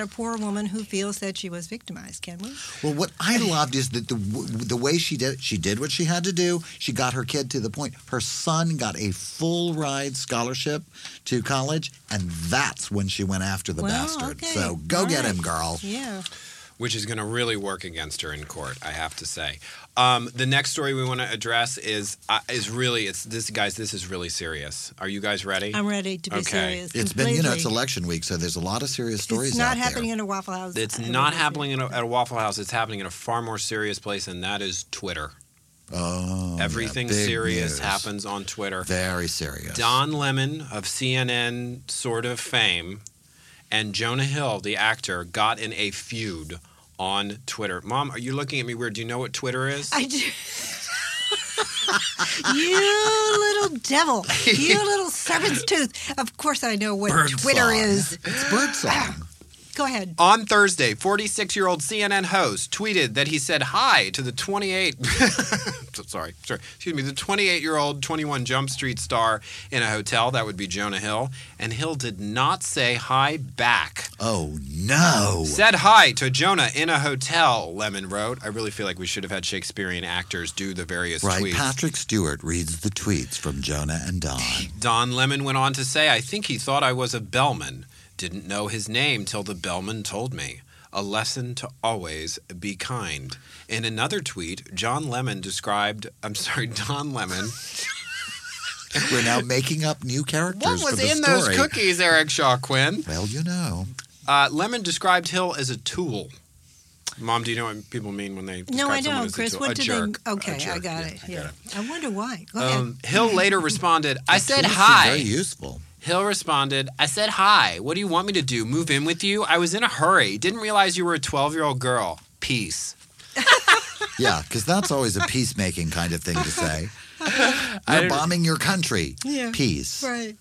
Laugh at a poor woman who feels that she was victimized, can we?
Well, what I loved is that the the way she did it, she did what she had to do. She got her kid to the point. Her son got a full ride scholarship to college, and that's when she went after the
Well,
bastard.
okay.
So go
All
get
right.
him, girl.
Yeah.
which is going to really work against her in court, I have to say. Um, the next story we want to address is uh, is really it's this guys. This is really serious. Are you guys ready?
I'm ready to be
Okay.
serious.
It's been, you know, it's election week, so there's a lot of serious stories
It's not
out
happening
there.
in a Waffle House.
it's
I
not happening in a, at a Waffle House. It's happening in a far more serious place, and that is Twitter.
Oh,
Everything
big
serious
news.
happens on Twitter.
Very serious.
Don Lemon of CNN sort of fame and Jonah Hill, the actor, got in a feud on Twitter. Mom, are you looking at me weird? Do you know what Twitter is?
I do. *laughs* you little devil. You little serpent's tooth. Of course I know what
Bird
Twitter
song.
is.
It's birdsong.
Ah, Go ahead.
On Thursday, 46 year old CNN host tweeted that he said hi to the 28, *laughs* sorry, sorry, excuse me, the 28 year old 21 Jump Street star in a hotel. That would be Jonah Hill. And Hill did not say hi back.
oh no.
Said hi to Jonah in a hotel, Lemon wrote. I really feel like we should have had Shakespearean actors do the various
Right,
tweets.
Patrick Stewart reads the tweets from Jonah and Don.
Don Lemon went on to say, I think he thought I was a bellman. Didn't know his name till the bellman told me. A lesson to always be kind. In another tweet, John Lemon described, I'm sorry, *laughs* Don Lemon. *laughs*
We're now making up new characters
what
for
was
the
in
story.
those cookies, Eric Shaw Quinn?
Well, you know.
Uh, Lemon described Hill as a tool. Mom, do you know what people mean when they describe
No, I
someone
don't,
as a
Chris.
tool?
What
a
do
jerk.
they?
A
Okay, I got
Yeah,
it.
I
Yeah.
got it.
I wonder why. Go ahead.
Um, Hill later *laughs* responded, I said hi.
Very useful.
Hill responded, I said hi. What do you want me to do? Move in with you? I was in a hurry. Didn't realize you were a 12 year old girl. Peace. *laughs*
Yeah, because that's always a peacemaking kind of thing to say. *laughs* We're bombing your country.
Yeah.
Peace.
Right.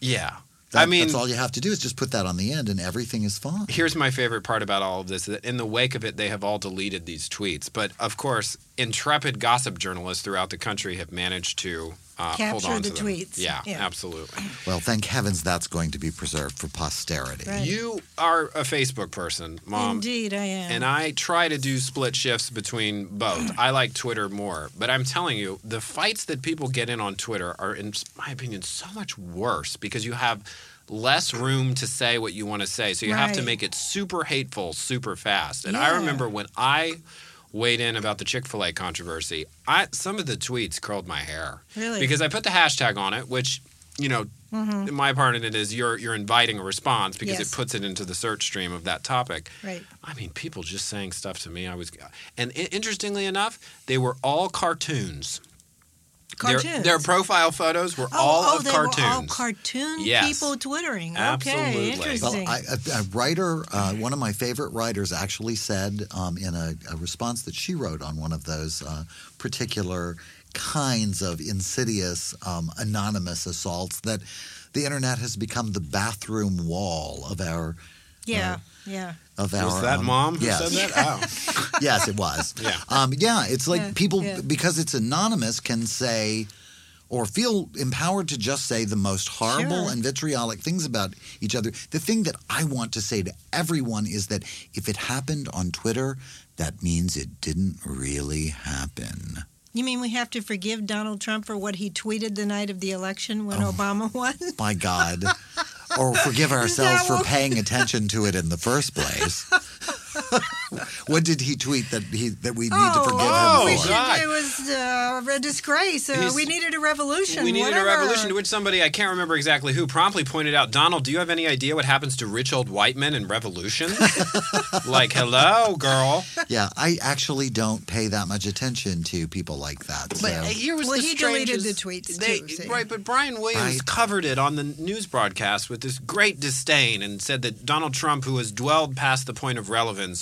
Yeah.
That-
I mean,
that's all you have to do is just put that on the end, and everything is fine.
here's my favorite part about all of this that in the wake of it they have all deleted these tweets but of course intrepid gossip journalists throughout the country have managed to uh, hold
Capture
on
the
to them.
tweets.
yeah,
Yeah.
absolutely
Well, thank heavens that's going to be preserved for posterity.
Right.
you are a facebook person mom
Indeed, I am.
and I try to do split shifts between both. I like Twitter more, but I'm telling you, the fights that people get in on Twitter are, in my opinion, so much worse because you have less room to say what you want to say. So you have to make it super hateful, super fast. And I remember when I weighed in about the Chick fil A controversy, I, some of the tweets curled my hair.
Really?
Because I put the hashtag on it, which, you know, my part in it is you're you're inviting a response because
Mm-hmm. Yes.
it puts it into the search stream of that topic.
Right.
I mean, people just saying stuff to me. I was, and i- interestingly enough, they were all cartoons. Their-
Cartoons.
Their, profile photos were
Oh,
all
oh,
of
they
cartoons.
were all cartoon
Yes.
people twittering.
Absolutely.
Okay,
Well,
Well,
interesting.
I, a, a writer, uh, one of my favorite writers, actually said um, in a, a response that she wrote on one of those uh, particular kinds of insidious um, anonymous assaults that the internet has become the bathroom wall of our
yeah, yeah.
of our.
was that
um,
mom who
yes.
said that? *laughs* Oh.
yes, it was. *laughs*
Yeah.
Um, yeah, it's like
Yeah,
people
yeah.
because it's anonymous can say or feel empowered to just say the most horrible
Sure.
and vitriolic things about each other. The thing that I want to say to everyone is that if it happened on Twitter, that means it didn't really happen.
You mean we have to forgive Donald Trump for what he tweeted the night of the election when
Oh.
Obama won? *laughs*
My God. or forgive ourselves for paying attention to it in the first place. *laughs* *laughs* what did he tweet that he that we need to forgive
oh,
him
Oh,
for?
should,
God.
it was uh, a disgrace. Uh, we needed a revolution.
we needed
whatever.
a revolution to which somebody, I can't remember exactly who, promptly pointed out, Donald, do you have any idea what happens to rich old white men in revolutions? *laughs* like, hello, girl.
Yeah, I actually don't pay that much attention to people like that.
But
so.
here was
Well,
the
he deleted the tweets,
they-
too, see.
Right, but Brian Williams
Right.
covered it on the news broadcast with this great disdain and said that Donald Trump, who has dwelled past the point of relevance,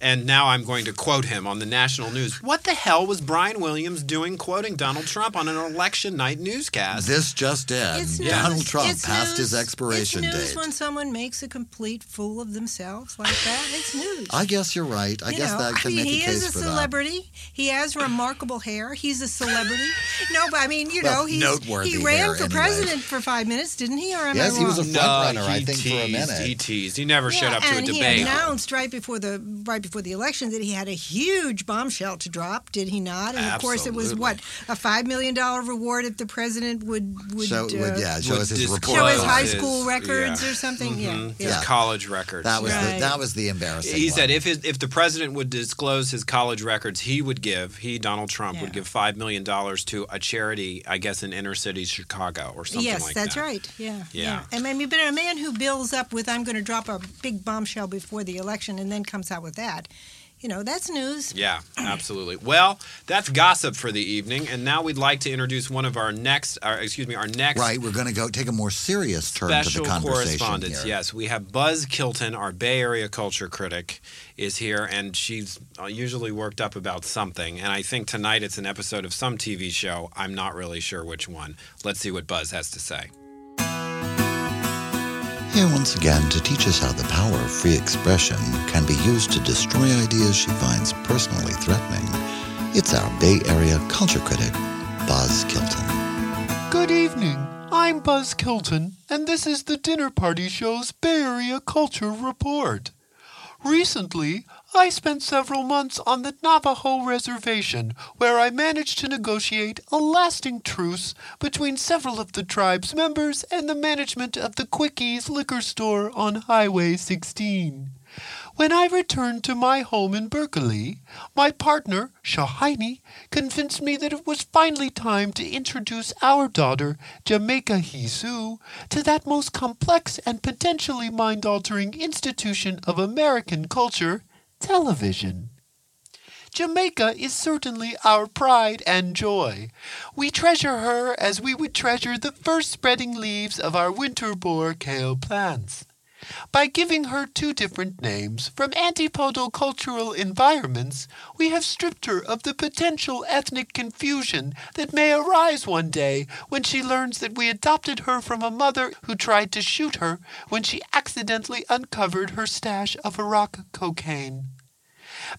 and now I'm going to quote him on the national news. What the hell was Brian Williams doing quoting Donald Trump on an election night newscast?
This just in.
It's
Donald
news.
Trump
It's
passed
news.
his expiration date.
it's news
date.
when someone makes a complete fool of themselves like that. It's news.
I guess you're right. I
You
guess
know,
that can
I mean,
make
he
a case
is a
for that.
celebrity. He has remarkable hair. He's a celebrity. *laughs* no, but I mean, you
Well,
know, he's,
noteworthy
he ran
hair,
for
anyway.
president for five minutes, didn't he? Or am
Yes,
I
he was a
wrong?
front runner, I
he
think, for a
teased,
minute.
He teased. He never showed up to a debate.
and
debate.
he announced right before the right before the election that he had a huge bombshell to drop. Did he not? And of course, it was what a five million dollar reward if the president would would
Show,
uh,
would- yeah, show
would
us his
disclose
report.
show his high
his-
school records
yeah.
or something. Yeah,
Mhm.
yeah.
His college records.
That was the that was the embarrassing.
He
one.
said if his, if the president would disclose his college records, he would give he Donald Trump
Yeah.
would give five million dollars to a charity, I guess in inner city Chicago or something
yes,
like
that's
that.
right. Yeah,
Yeah.
And I mean, but a man who builds up with "I'm going to drop a big bombshell before the election" and then comes out with that, you know, that's news.
Yeah, absolutely. Well, that's gossip for the evening, and now we'd like to introduce one of our next, our, excuse me, our next
right. We're going to go take a more serious turn to the conversation
correspondence.
here.
Yes, we have Buzz Kilton, our Bay Area culture critic, is here, and she's uh, usually worked up about something. And I think tonight it's an episode of some TV show. I'm not really sure which one. Let's see what Buzz has to say.
Here once again to teach us how the power of free expression can be used to destroy ideas she finds personally threatening. It's our Bay Area culture critic, Buzz Kilton.
Good evening. I'm Buzz Kilton, and this is the Dinner Party Show's Bay Area Culture Report. Recently, I spent several months on the Navajo Reservation, where I managed to negotiate a lasting truce between several of the tribe's members and the management of the Quickies liquor store on Highway 16. When I returned to my home in Berkeley, my partner, Shohini, convinced me that it was finally time to introduce our daughter, Jamaica Hisu, to that most complex and potentially mind altering institution of American culture, television. Jamaica is certainly our pride and joy. We treasure her as we would treasure the first spreading leaves of our Winterbor kale plants. By giving her two different names from antipodal cultural environments, we have stripped her of the potential ethnic confusion that may arise one day when she learns that we adopted her from a mother who tried to shoot her when she accidentally uncovered her stash of Iraq cocaine.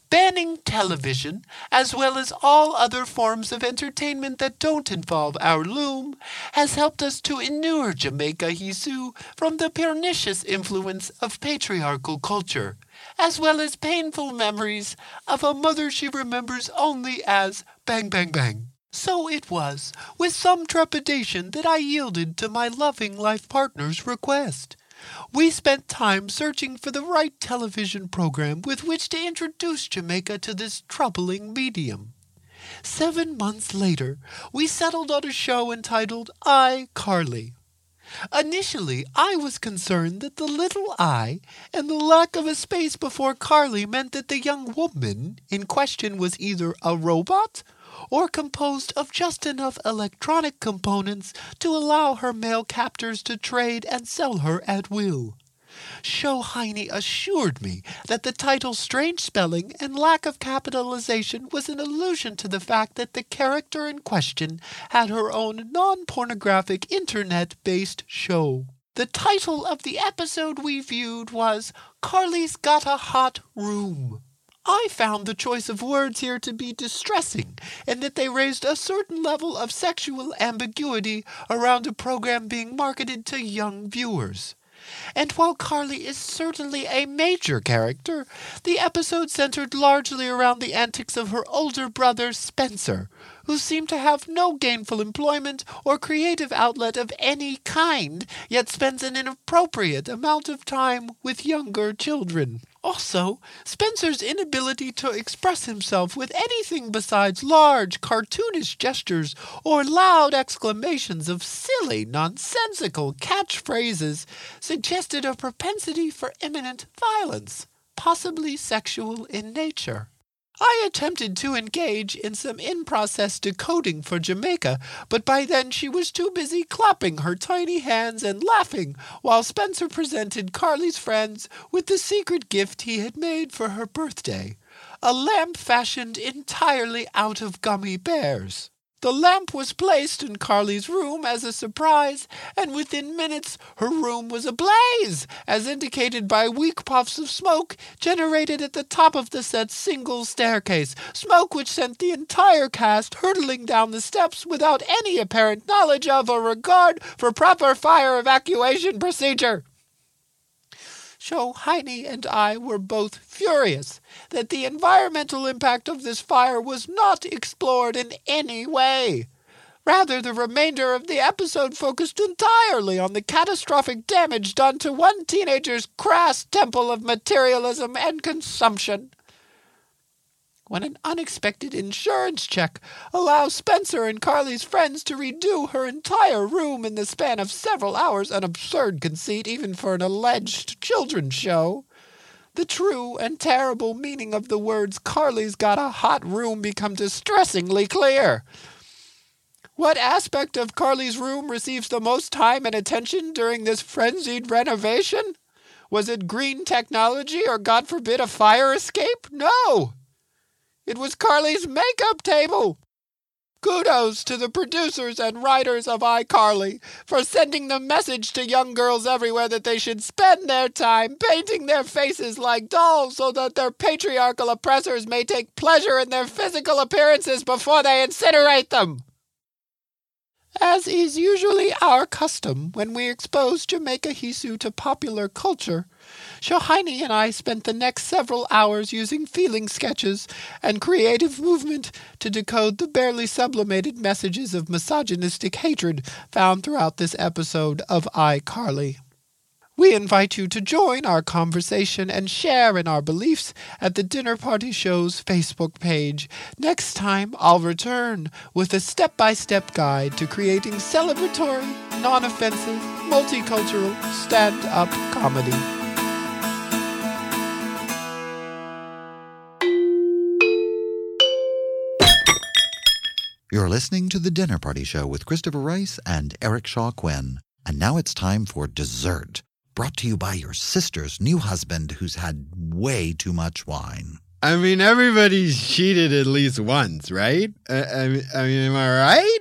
Banning television, as well as all other forms of entertainment that don't involve our loom, has helped us to inure Jamaica Hisu from the pernicious influence of patriarchal culture, as well as painful memories of a mother she remembers only as Bang Bang Bang. So it was with some trepidation that I yielded to my loving life partner's request. We spent time searching for the right television program with which to introduce Jamaica to this troubling medium. Seven months later, we settled on a show entitled iCarly. Initially, I was concerned that the little I and the lack of a space before Carly meant that the young woman in question was either a robot or composed of just enough electronic components to allow her male captors to trade and sell her at will. Shohini assured me that the title's strange spelling and lack of capitalization was an allusion to the fact that the character in question had her own non pornographic internet based show. The title of the episode we viewed was Carly's Got a Hot Room. I found the choice of words here to be distressing, and that they raised a certain level of sexual ambiguity around a program being marketed to young viewers. And while Carly is certainly a major character, the episode centered largely around the antics of her older brother, Spencer, who seemed to have no gainful employment or creative outlet of any kind, yet spends an inappropriate amount of time with younger children. Also, Spencer's inability to express himself with anything besides large, cartoonish gestures or loud exclamations of silly, nonsensical catchphrases suggested a propensity for imminent violence, possibly sexual in nature. I attempted to engage in some in process decoding for Jamaica, but by then she was too busy clapping her tiny hands and laughing while Spencer presented Carly's friends with the secret gift he had made for her birthday a lamp fashioned entirely out of gummy bears. The lamp was placed in Carly's room as a surprise, and within minutes her room was ablaze, as indicated by weak puffs of smoke generated at the top of the set's single staircase, smoke which sent the entire cast hurtling down the steps without any apparent knowledge of or regard for proper fire evacuation procedure. Shohini and I were both furious that the environmental impact of this fire was not explored in any way. Rather, the remainder of the episode focused entirely on the catastrophic damage done to one teenager's crass temple of materialism and consumption when an unexpected insurance check allows Spencer and Carly's friends to redo her entire room in the span of several hours, an absurd conceit even for an alleged children's show. The true and terrible meaning of the words Carly's got a hot room become distressingly clear. What aspect of Carly's room receives the most time and attention during this frenzied renovation? Was it green technology or, God forbid, a fire escape? No! It was Carly's makeup table. Kudos to the producers and writers of iCarly for sending the message to young girls everywhere that they should spend their time painting their faces like dolls so that their patriarchal oppressors may take pleasure in their physical appearances before they incinerate them. As is usually our custom when we expose Jamaica Hisu to popular culture, Shohini and I spent the next several hours using feeling sketches and creative movement to decode the barely sublimated messages of misogynistic hatred found throughout this episode of iCarly. We invite you to join our conversation and share in our beliefs at the Dinner Party Show's Facebook page. Next time, I'll return with a step by step guide to creating celebratory, non offensive, multicultural stand up comedy.
You're listening to The Dinner Party Show with Christopher Rice and Eric Shaw Quinn. And now it's time for dessert, brought to you by your sister's new husband who's had way too much wine.
I mean, everybody's cheated at least once, right? Uh, I, I, I mean, am I right?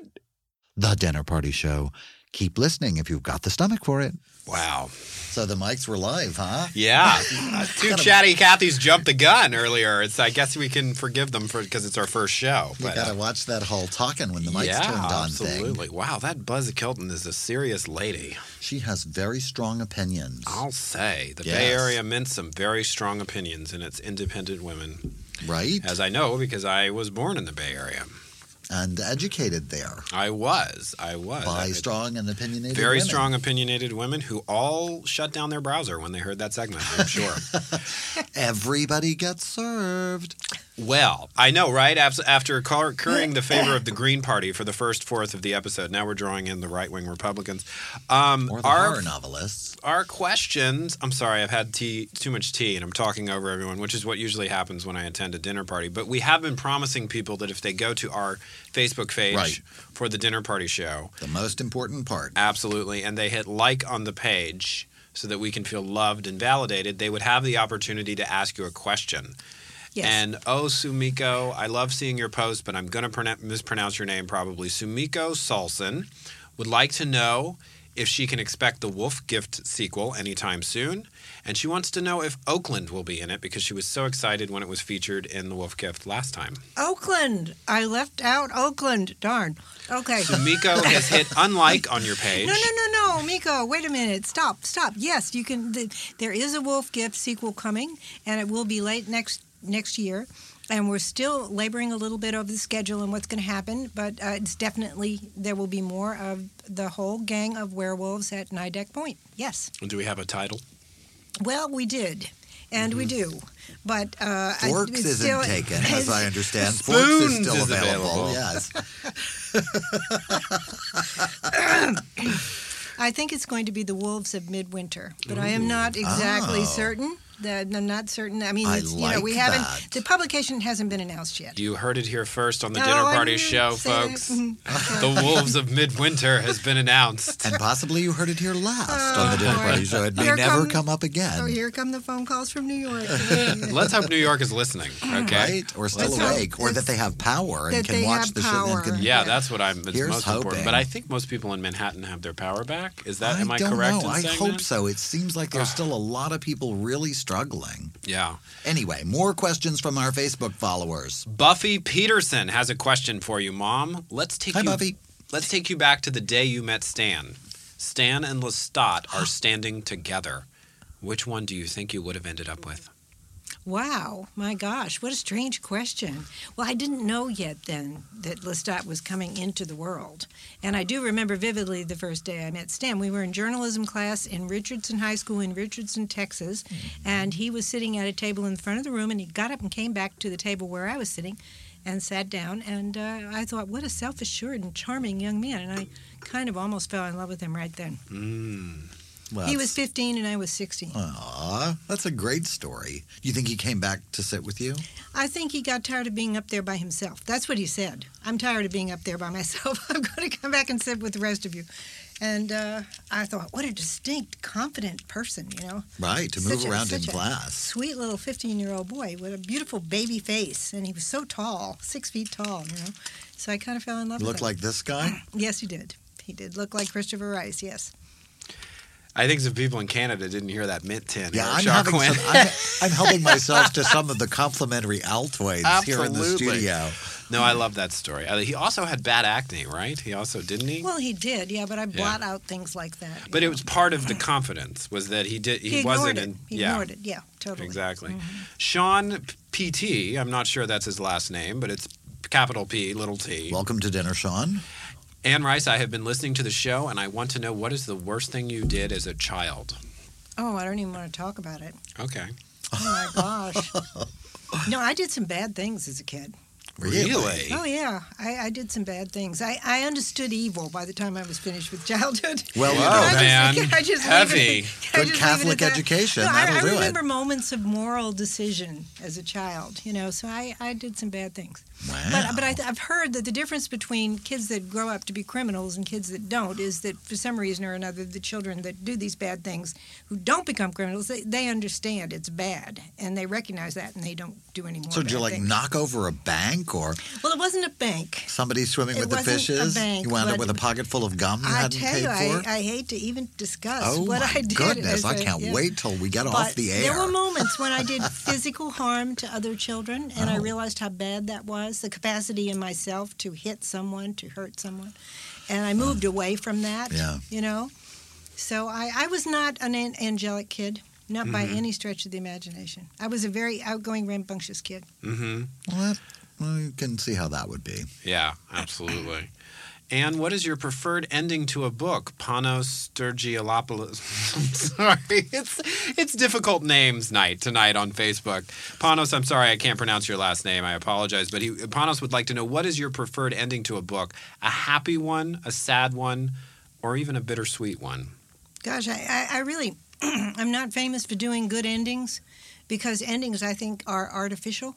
The Dinner Party Show. Keep listening if you've got the stomach for it.
Wow.
So the mics were live, huh?
Yeah. *laughs* Uh, two chatty Cathys jumped the gun earlier. It's I guess we can forgive them for because it's our first show.
You got to
uh,
watch that whole talking when the mics
yeah,
turned on
absolutely.
thing.
Wow, that Buzz Kilton is a serious lady.
She has very strong opinions.
I'll say the Bay Area mints some very strong opinions in its independent women,
Right?
as I know because I was born in the Bay Area.
And educated there
I was, I was
by
I-
strong and opinionated
very
women.
strong opinionated women who all shut down their browser when they heard that segment. I'm sure. *laughs*
Everybody gets served.
Well, I know, right? After, after currying the favor of the Green Party for the first fourth of the episode, now we're drawing in the right wing Republicans. Um,
Or the
our,
horror novelists.
our questions. I'm sorry, I've had tea, too much tea, and I'm talking over everyone, which is what usually happens when I attend a dinner party. But we have been promising people that if they go to our Facebook page
Right.
for the dinner party show,
The most important part.
Absolutely. And they hit like on the page so that we can feel loved and validated. They would have the opportunity to ask you a question.
Yes.
And oh, Sumiko, I love seeing your post, but I'm going to mispronounce your name probably. Sumiko Salson would like to know if she can expect the Wolf Gift sequel anytime soon. And she wants to know if Oakland will be in it because she was so excited when it was featured in the Wolf Gift last time.
Oakland. I left out Oakland. Darn. Okay.
Sumiko *laughs* has hit unlike on your page.
No, no, no, no, Miko. Wait a minute. Stop, stop. Yes, you can. The, there is a Wolf Gift sequel coming, and it will be late next next year. And we're still laboring a little bit over the schedule and what's going to happen, but uh, it's definitely there will be more of the whole gang of werewolves at Nideck Point. Yes.
Do we have a title?
Well, we did, and we do, but uh,
Forks
it's
isn't
still-
taken, as I *laughs* understand. Forks is still
is
available.
available.
Yes. *laughs*
I think it's going to be the wolves of midwinter, but I am not exactly
Oh.
certain. That I'm not certain. I mean,
I
it's, you know, we
like
haven't. The publication hasn't been announced yet.
You heard it here first on the
Oh,
Dinner Party Show, folks. *laughs* The Wolves of Midwinter has been announced.
And possibly you heard it here last
Oh,
on the dinner party show. It may
Here
never
come-
come up again.
Oh, here come the phone calls from New York. *laughs*
Let's hope New York is listening, *laughs* okay?
Right? Or still
Let's
awake. Or that they have power and can watch
have
the show can
Yeah,
Yeah.
that's what I'm. It's
Here's
most important.
hoping.
But I think most people in Manhattan have their power back. Is that? am I
don't
correct
know.
in
I hope
that?
so. It seems like there's ah. still a lot of people really struggling.
Yeah.
Anyway, more questions from our Facebook followers.
Buffy Peterson has a question for you, Mom. Let's take
Hi,
you.
Buffy.
Let's take you back to the day you met Stan. Stan and Lestat are *gasps* standing together. Which one do you think you would have ended up with?
Wow, my gosh, what a strange question. Well, I didn't know yet then that Lestat was coming into the world. And I do remember vividly the first day I met Stan. We were in journalism class in Richardson High School in Richardson, Texas. And he was sitting at a table in the front of the room, and he got up and came back to the table where I was sitting and sat down. And uh, I thought, what a self assured and charming young man. And I kind of almost fell in love with him right then.
Well,
He was 15 and I was 16.
Aw, that's a great story. You think he came back to sit with you?
I think he got tired of being up there by himself. That's what he said. I'm tired of being up there by *laughs* myself. I'm going to come back and sit with the rest of you. And uh, I thought, what a distinct, confident person, you know.
Right, to move
Such a-
around in
a
class.
Sweet little 15 year old boy with a beautiful baby face. And he was so tall, six feet tall, you know. So I kind of fell in love
Look
with him.
Looked like this guy? *clears throat*
Yes, he did. He did look like Christopher Rice, yes.
I think some people in Canada didn't hear that mint tin.
Yeah,
Eric
I'm having
Quinn.
some, I'm, *laughs* I'm helping myself to some of the complimentary Altoids here in the studio.
no, I love that story. Uh, he also had bad acne, right? He also didn't he?
Well, he did, yeah, but I blot out things like that. you
but it was part of the confidence was that he did. He,
he
wasn't
it.
in.
He
yeah,
ignored it, yeah, totally.
exactly. Sean PT. I'm not sure that's his last name, but it's capital P, little T.
Welcome to dinner, Sean.
Anne Rice, I have been listening to the show, and I want to know what is the worst thing you did as a child.
Oh, I don't even want to talk about it.
Okay.
Oh my gosh. no, I did some bad things as a kid.
Really?
Oh yeah, I, I did some bad things. I, I understood evil by the time I was finished with childhood.
Well, you *laughs*
Whoa, *laughs*
I just-
man.
I just
Heavy.
it- I
Good
just
Catholic education,
No, I, I
do it.
remember moments of moral decision as a child. You know, so I, I did some bad things.
Wow.
But but I, I've heard that the difference between kids that grow up to be criminals and kids that don't is that for some reason or another, the children that do these bad things who don't become criminals, they, they understand it's bad and they recognize that and they don't do any more.
so did you like
things.
knock over a bank or
Well, it wasn't a bank.
somebody swimming
It
with the
wasn't a
fishes?
bank,
you wound up with a pocket full of gum you
I
hadn't
tell
paid
you, I,
for?
I hate to even discuss
oh
what I did.
goodness! I can't
yeah.
wait till we get
But
off the air.
There were moments when I did *laughs* physical harm to other children, and I
Oh.
realized how bad that was. The capacity in myself to hit someone, to hurt someone, and I moved away from that.
Yeah.
You know, so I, I was not an an- angelic kid, not by any stretch of the imagination. I was a very outgoing, rambunctious kid.
Mm-hmm.
Well, that, well, you can see how that would be.
Yeah, absolutely. And what is your preferred ending to a book? Panos Sturgiolopoulos. *laughs* I'm sorry, it's it's difficult names night tonight on Facebook. Panos, I'm sorry I can't pronounce your last name. I apologize, but he, Panos would like to know what is your preferred ending to a book? A happy one, a sad one, or even a bittersweet one?
Gosh, I, I, I really, *clears throat* I'm not famous for doing good endings because endings, I think, are artificial.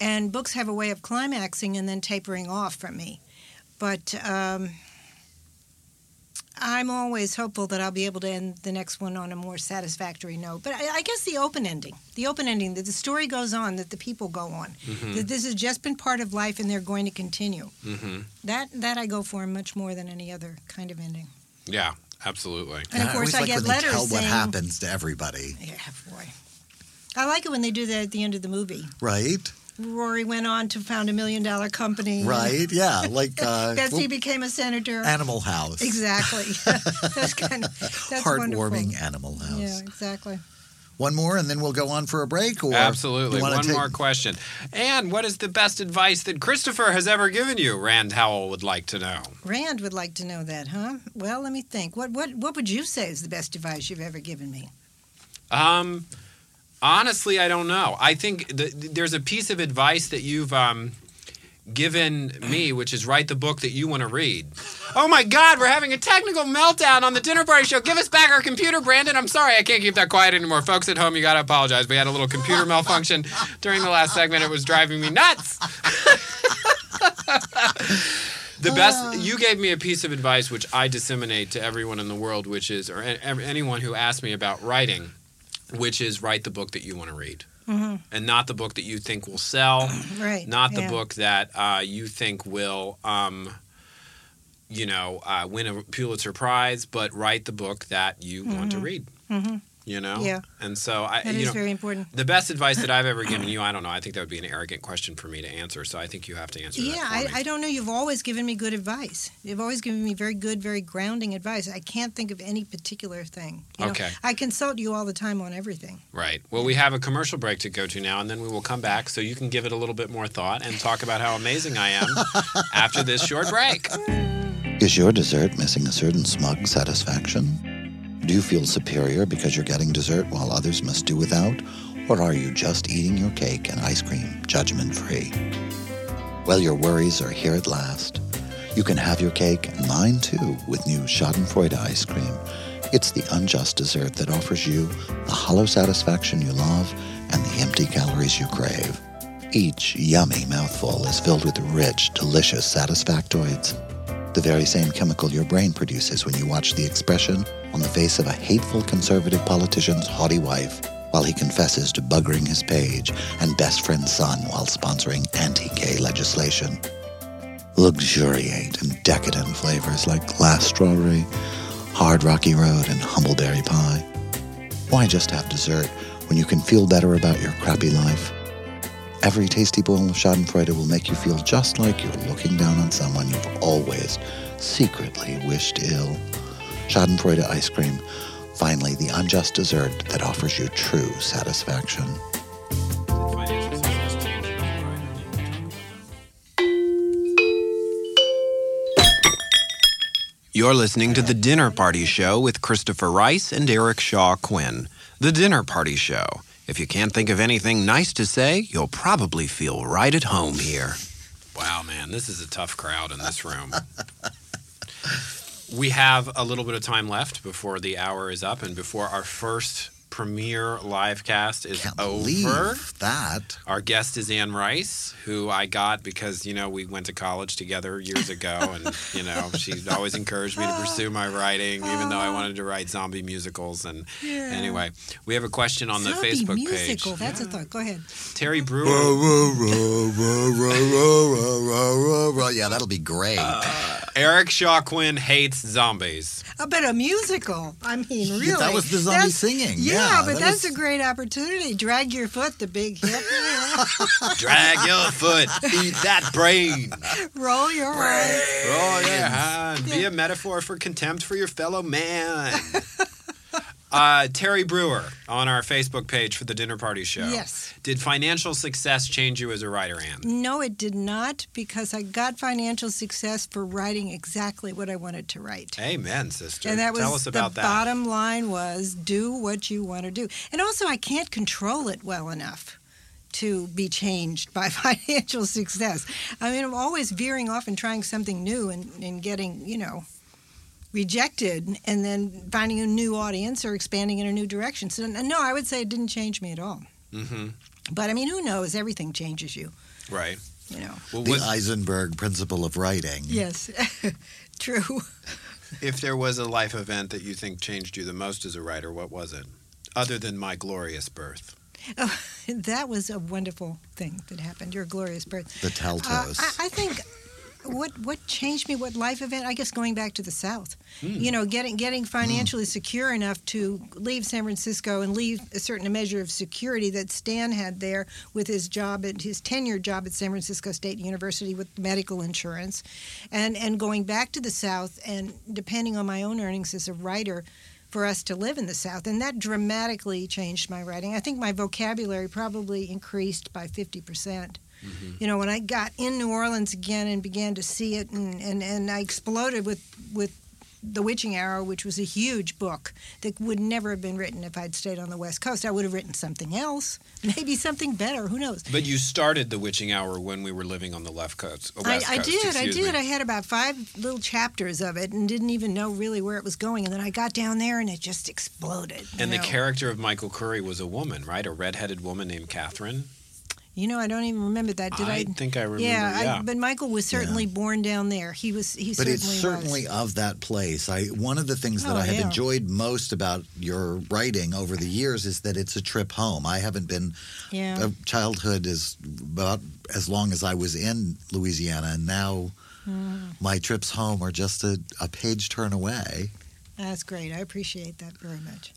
And books have a way of climaxing and then tapering off from me. But um, I'm always hopeful that I'll be able to end the next one on a more satisfactory note. But I, I guess the open ending, the open ending, that the story goes on, that the people go on, that this has just been part of life and they're going to continue.
Mm-hmm.
That that I go for much more than any other kind of ending.
Yeah, absolutely.
And of course,
always
I
like
get
when they
letters
tell what happens to everybody,
Yeah, boy. I like it when they do that at the end of the movie.
right?
Rory went on to found a million dollar company.
Right? Yeah, like uh, *laughs*
Betsy
well,
became a senator.
Animal House.
Exactly. *laughs* *laughs* that's kind of that's
Heartwarming
wonderful.
Animal House.
Yeah, exactly.
One more, and then we'll go on for a break. Or
Absolutely. One
take-
more question. And what is the best advice that Christopher has ever given you? Rand Howell would like to know.
Rand would like to know that, huh? Well, let me think. What what what would you say is the best advice you've ever given me?
Um, honestly, I don't know. I think th- there's a piece of advice that you've um, given me, which is write the book that you want to read. Oh my God, we're having a technical meltdown on the dinner party show. Give us back our computer, Brandon. I'm sorry, I can't keep that quiet anymore. Folks at home, you got to apologize. We had a little computer *laughs* malfunction during the last segment. It was driving me nuts. *laughs* The best, you gave me a piece of advice which I disseminate to everyone in the world, which is, or anyone who asks me about writing, which is write the book that you want to read. And not the book that you think will sell, *clears throat*
Right.
not the
yeah.
book that uh, you think will, um, you know, uh, win a Pulitzer Prize, but write the book that you want to read.
Mhm.
You know?
Yeah.
And so I,
That
you
is
know,
very important.
the best advice that I've ever given you, I don't know. I think that would be an arrogant question for me to answer. So I think you have to answer that.
Yeah,
for
I,
me.
I don't know. You've always given me good advice. You've always given me very good, very grounding advice. I can't think of any particular thing. You know,
Okay.
I consult you all the time on everything.
Right. Well, we have a commercial break to go to now, and then we will come back so you can give it a little bit more thought and talk about how amazing I am *laughs* after this short break.
Is your dessert missing a certain smug satisfaction? Do you feel superior because you're getting dessert while others must do without? Or are you just eating your cake and ice cream judgment free? Well, your worries are here at last. You can have your cake, and mine too, with new Schadenfreude ice cream. It's the unjust dessert that offers you the hollow satisfaction you love and the empty calories you crave. Each yummy mouthful is filled with rich, delicious satisfactoids the very same chemical your brain produces when you watch the expression on the face of a hateful conservative politician's haughty wife while he confesses to buggering his page and best friend's son while sponsoring anti-gay legislation. Luxuriate in decadent flavors like glass strawberry, hard rocky road, and humbleberry pie. Why just have dessert when you can feel better about your crappy life? Every tasty bowl of Schadenfreude will make you feel just like you're looking down on someone you've always secretly wished ill. Schadenfreude ice cream, finally the unjust dessert that offers you true satisfaction.
You're listening to The Dinner Party Show with Christopher Rice and Eric Shaw Quinn. The Dinner Party Show. If you can't think of anything nice to say, you'll probably feel right at home here. Wow, man, this is a tough crowd in this room. we have a little bit of time left before the hour is up and before our first premiere live cast is
Can't
over.
that.
Our guest is Anne Rice, who I got because, you know, we went to college together years ago. *laughs* And, you know, she always encouraged me to pursue my writing, even though I wanted to write zombie musicals. And anyway, we have a question on the
Zombie
Facebook
musical.
page.
That's a thought. Go ahead.
Terry Brewer.
Yeah, that'll be great.
Eric Shaw Quinn hates zombies.
Uh, but a musical. I mean, really.
Yeah, that was the zombie
That's-
singing.
Yeah,
Yeah,
but
that
that's
is-
a great opportunity. Drag your foot, the big hip. *laughs*
Drag your foot, eat that brain.
roll your eyes.
Oh, yeah. and Be a metaphor for contempt for your fellow man. *laughs* Uh, Terry Brewer on our Facebook page for the Dinner Party Show.
Yes.
Did financial success change you as a writer, Anne?
No, it did not, because I got financial success for writing exactly what I wanted to write.
Amen, sister.
And that was
Tell us about
the
that.
bottom line was do what you want to do. And also I can't control it well enough to be changed by *laughs* financial success. I mean I'm always veering off and trying something new and, and getting, you know, rejected and then finding a new audience or expanding in a new direction. So no, I would say it didn't change me at all.
hmm
But I mean who knows? Everything changes you,
Right.
you know.
Well,
The
was,
Eisenberg principle of writing.
Yes. *laughs* True.
if there was a life event that you think changed you the most as a writer, what was it? Other than my glorious birth.
Oh, *laughs* that was a wonderful thing that happened. Your glorious birth.
The
Uh,
Taltos.
I, I think what what changed me, what life event? I guess going back to the South.
Hmm.
You know, getting getting financially secure enough to leave San Francisco and leave a certain measure of security that Stan had there with his job at his tenure job at San Francisco State University with medical insurance, and and going back to the South and depending on my own earnings as a writer. For us to live in the South, and that dramatically changed my writing. I think my vocabulary probably increased by 50 percent you know when i got in new orleans again and began to see it and, and, and i exploded with with the witching hour which was a huge book that would never have been written if i'd stayed on the west coast i would have written something else *laughs* maybe something better who knows
But you started the witching hour when we were living on the left coast.
I, I
coast,
did. I did.
me.
I had about five little chapters of it and didn't even know really where it was going. And then I got down there and it just exploded.
and the character of Michael Curry was a woman, right? A redheaded woman named Catherine.
You know, I don't even remember that. Did I?
I think I remember,
Yeah,
yeah.
I, but Michael was certainly born down there. He was. He
but
certainly
it's certainly
was.
of that place. I one of the things that
Oh,
I have
yeah.
enjoyed most about your writing over the years is that it's a trip home. I haven't been
Yeah.
uh, childhood is about as long as I was in Louisiana, and now
Mm.
my trips home are just a, a page turn away.
That's great. I appreciate that very much.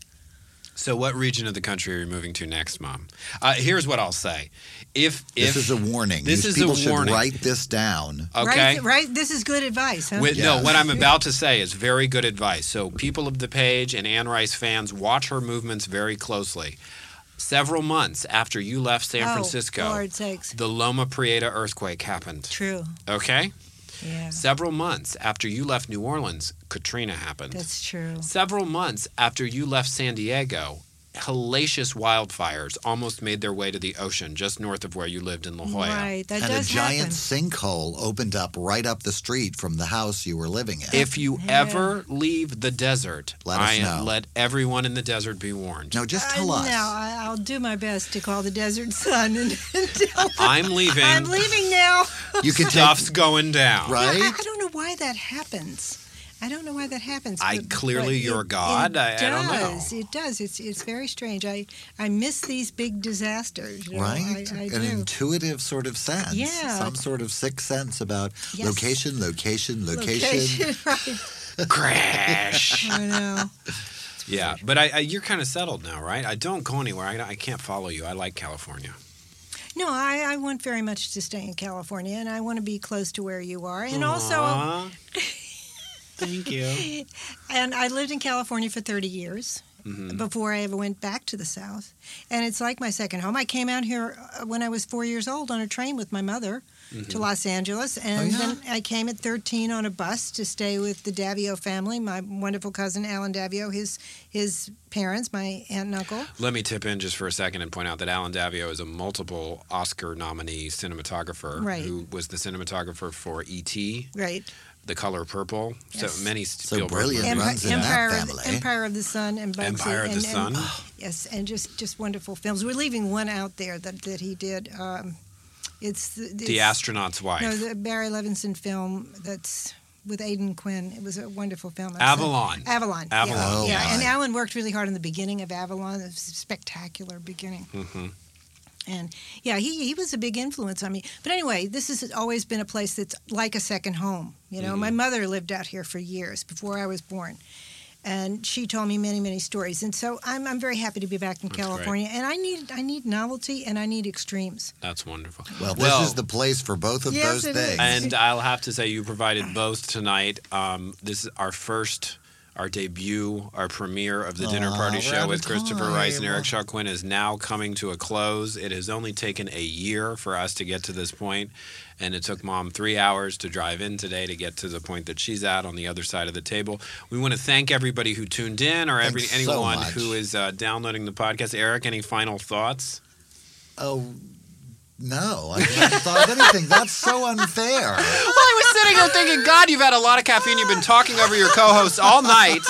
So, what region of the country are you moving to next, Mom? Uh, here's what I'll say: if if
this is a warning.
this
These
is a
people should
warning.
write this down.
okay,
Right, right. This is good advice, huh?
With,
Yeah.
No, what I'm *laughs* about to say is very good advice. So, people of the page and Anne Rice fans, watch her movements very closely. Several months after you left San
Oh,
Francisco,
Lord sakes.
the Loma Prieta earthquake happened.
True.
Okay?
Yeah.
Several months after you left New Orleans, Katrina happened.
That's true.
Several months after you left San Diego, hellacious wildfires almost made their way to the ocean just north of where you lived in La Jolla.
Right. That
and a giant
happen.
sinkhole opened up right up the street from the house you were living in.
If you
Yeah.
ever leave the desert,
Let us
I
know.
let everyone in the desert be warned.
no, just
Uh,
tell us.
No, I, I'll do my best to call the desert sun and, *laughs* and tell them
I'm leaving.
I'm leaving now.
You can *laughs* take
Stuff's going down.
right.
I, I don't know why that happens. I don't know why that happens.
I-
but-
clearly
but
you're
it-
God.
It
I- I don't know.
does. It does. It's it's very strange. I I miss these big disasters. you know.
right?
I, I
An
do.
intuitive sort of sense.
Yeah.
Some sort of sixth sense about
Yes.
location, location, location.
Location, *laughs* right.
Crash. *laughs*
I know.
yeah, but I, I, you're kind of settled now, right? I don't go anywhere. I, I can't follow you. I like California.
No, I, I want very much to stay in California, and I want to be close to where you are, and also,
Aw. Thank you. *laughs*
and I lived in California for 30 years,
Mm-hmm.
before I ever went back to the South. And it's like my second home. I came out here uh, when I was four years old on a train with my mother
Mm-hmm.
to Los Angeles. And
Oh, yeah?
then I came at 13 on a bus to stay with the Daviau family, my wonderful cousin Allen Daviau, his, his parents, my aunt and uncle.
Let me tip in just for a second and point out that Allen Daviau is a multiple Oscar nominee cinematographer
Right.
who was the cinematographer for E.T.,
Right.
The Color Purple.
Yes.
So many
So
Spielberg
brilliant.
movies.
runs in that
Empire, of,
family.
Empire of the Sun and Bugsy.
Empire of the
and,
Sun.
And, yes, and just, just wonderful films. We're leaving one out there that, that he did. Um, it's the,
The Astronaut's Wife.
No, the Barry Levinson film that's with Aidan Quinn. It was a wonderful film.
Avalon.
Avalon.
Avalon.
Yeah.
Oh,
yeah. And Allen worked really hard in the beginning of Avalon. It was a spectacular beginning.
hmm
And yeah, he, he was a big influence on me. But anyway, this has always been a place that's like a second home. You know,
Mm-hmm.
my mother lived out here for years before I was born. And she told me many, many stories. And so I'm, I'm very happy to be back in
That's great.
California. And I need I need novelty and I need extremes.
That's wonderful.
Well, this is the place for both of
Yes,
those
it is.
things.
And I'll have to say, you provided both tonight. Um, this is our first, our debut, our premiere of the Dinner
Aw,
Party
we're
Show
out
with
of
Christopher Rice and
time.
Eric Shaw Quinn is now coming to a close. It has only taken a year for us to get to this point, and it took Mom three hours to drive in today to get to the point that she's at on the other side of the table. We want to thank everybody who tuned in or every
Thanks so
anyone
much.
who is uh, downloading the podcast. Eric, any final thoughts?
oh, no, I haven't thought of anything. That's so unfair.
Well, I was sitting here thinking, God, you've had a lot of caffeine. You've been talking over your co-hosts all night,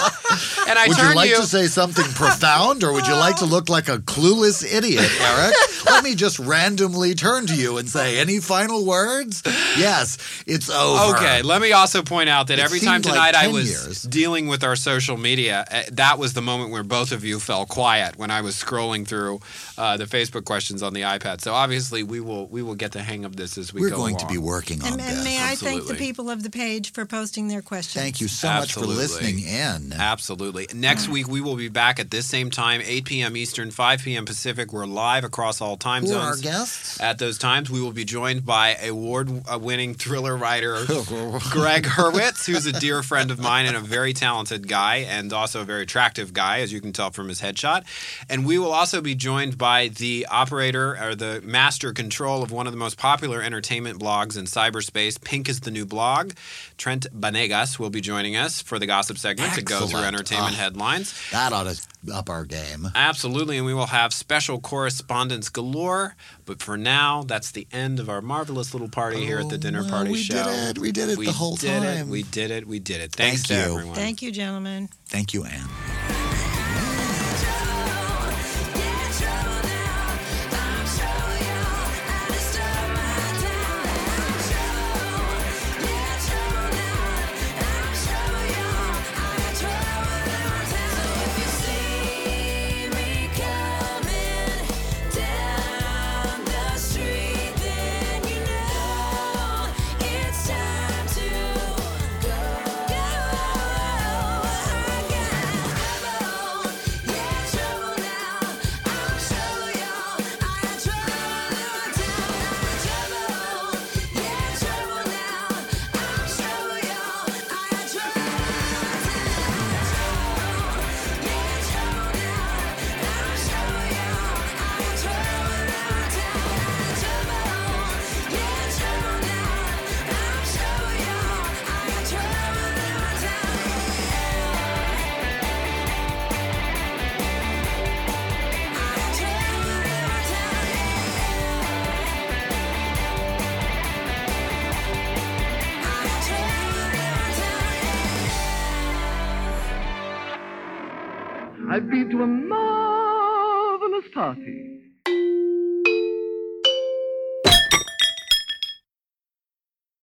and I
would
turned
you like
to you.
to say something profound, or would you like to look like a clueless idiot, Eric? Let me just randomly turn to you and say, any final words? Yes, it's over.
Okay, let me also point out that
It
every time
seemed like
tonight I was
years.
dealing with our social media, uh, that was the moment where both of you fell quiet when I was scrolling through uh, the Facebook questions on the iPad. So obviously we will we will get the hang of this as we go.
We're
go
going to be working on
And, and
this.
may I thank the people of the page for posting their questions.
Thank you so much for listening in.
Absolutely. Next week we will be back at this same time, 8 p.m. Eastern, 5 p.m. Pacific. We're live across all time zones.
Who are our guests?
At those times, we will be joined by award-winning thriller writer *laughs* Gregg Hurwitz, who's a dear friend of mine and a very talented guy, and also a very attractive guy, as you can tell from his headshot. And we will also be joined by the operator or the master control of one of the most popular entertainment blogs in cyberspace, Pink is the New Blog. Trent Vanegas will be joining us for the gossip segment to go through entertainment
Ah.
headlines.
That ought to up our game.
Absolutely, and we will have special correspondence galore. But for now, that's the end of our marvelous little party here at the
Oh,
Dinner
well,
Party
we
Show.
We did it. We did it
we
the whole
did It.
time.
We did it. We did it. Thanks
Thank
to
you.
everyone.
Thank you, gentlemen.
Thank you, Anne.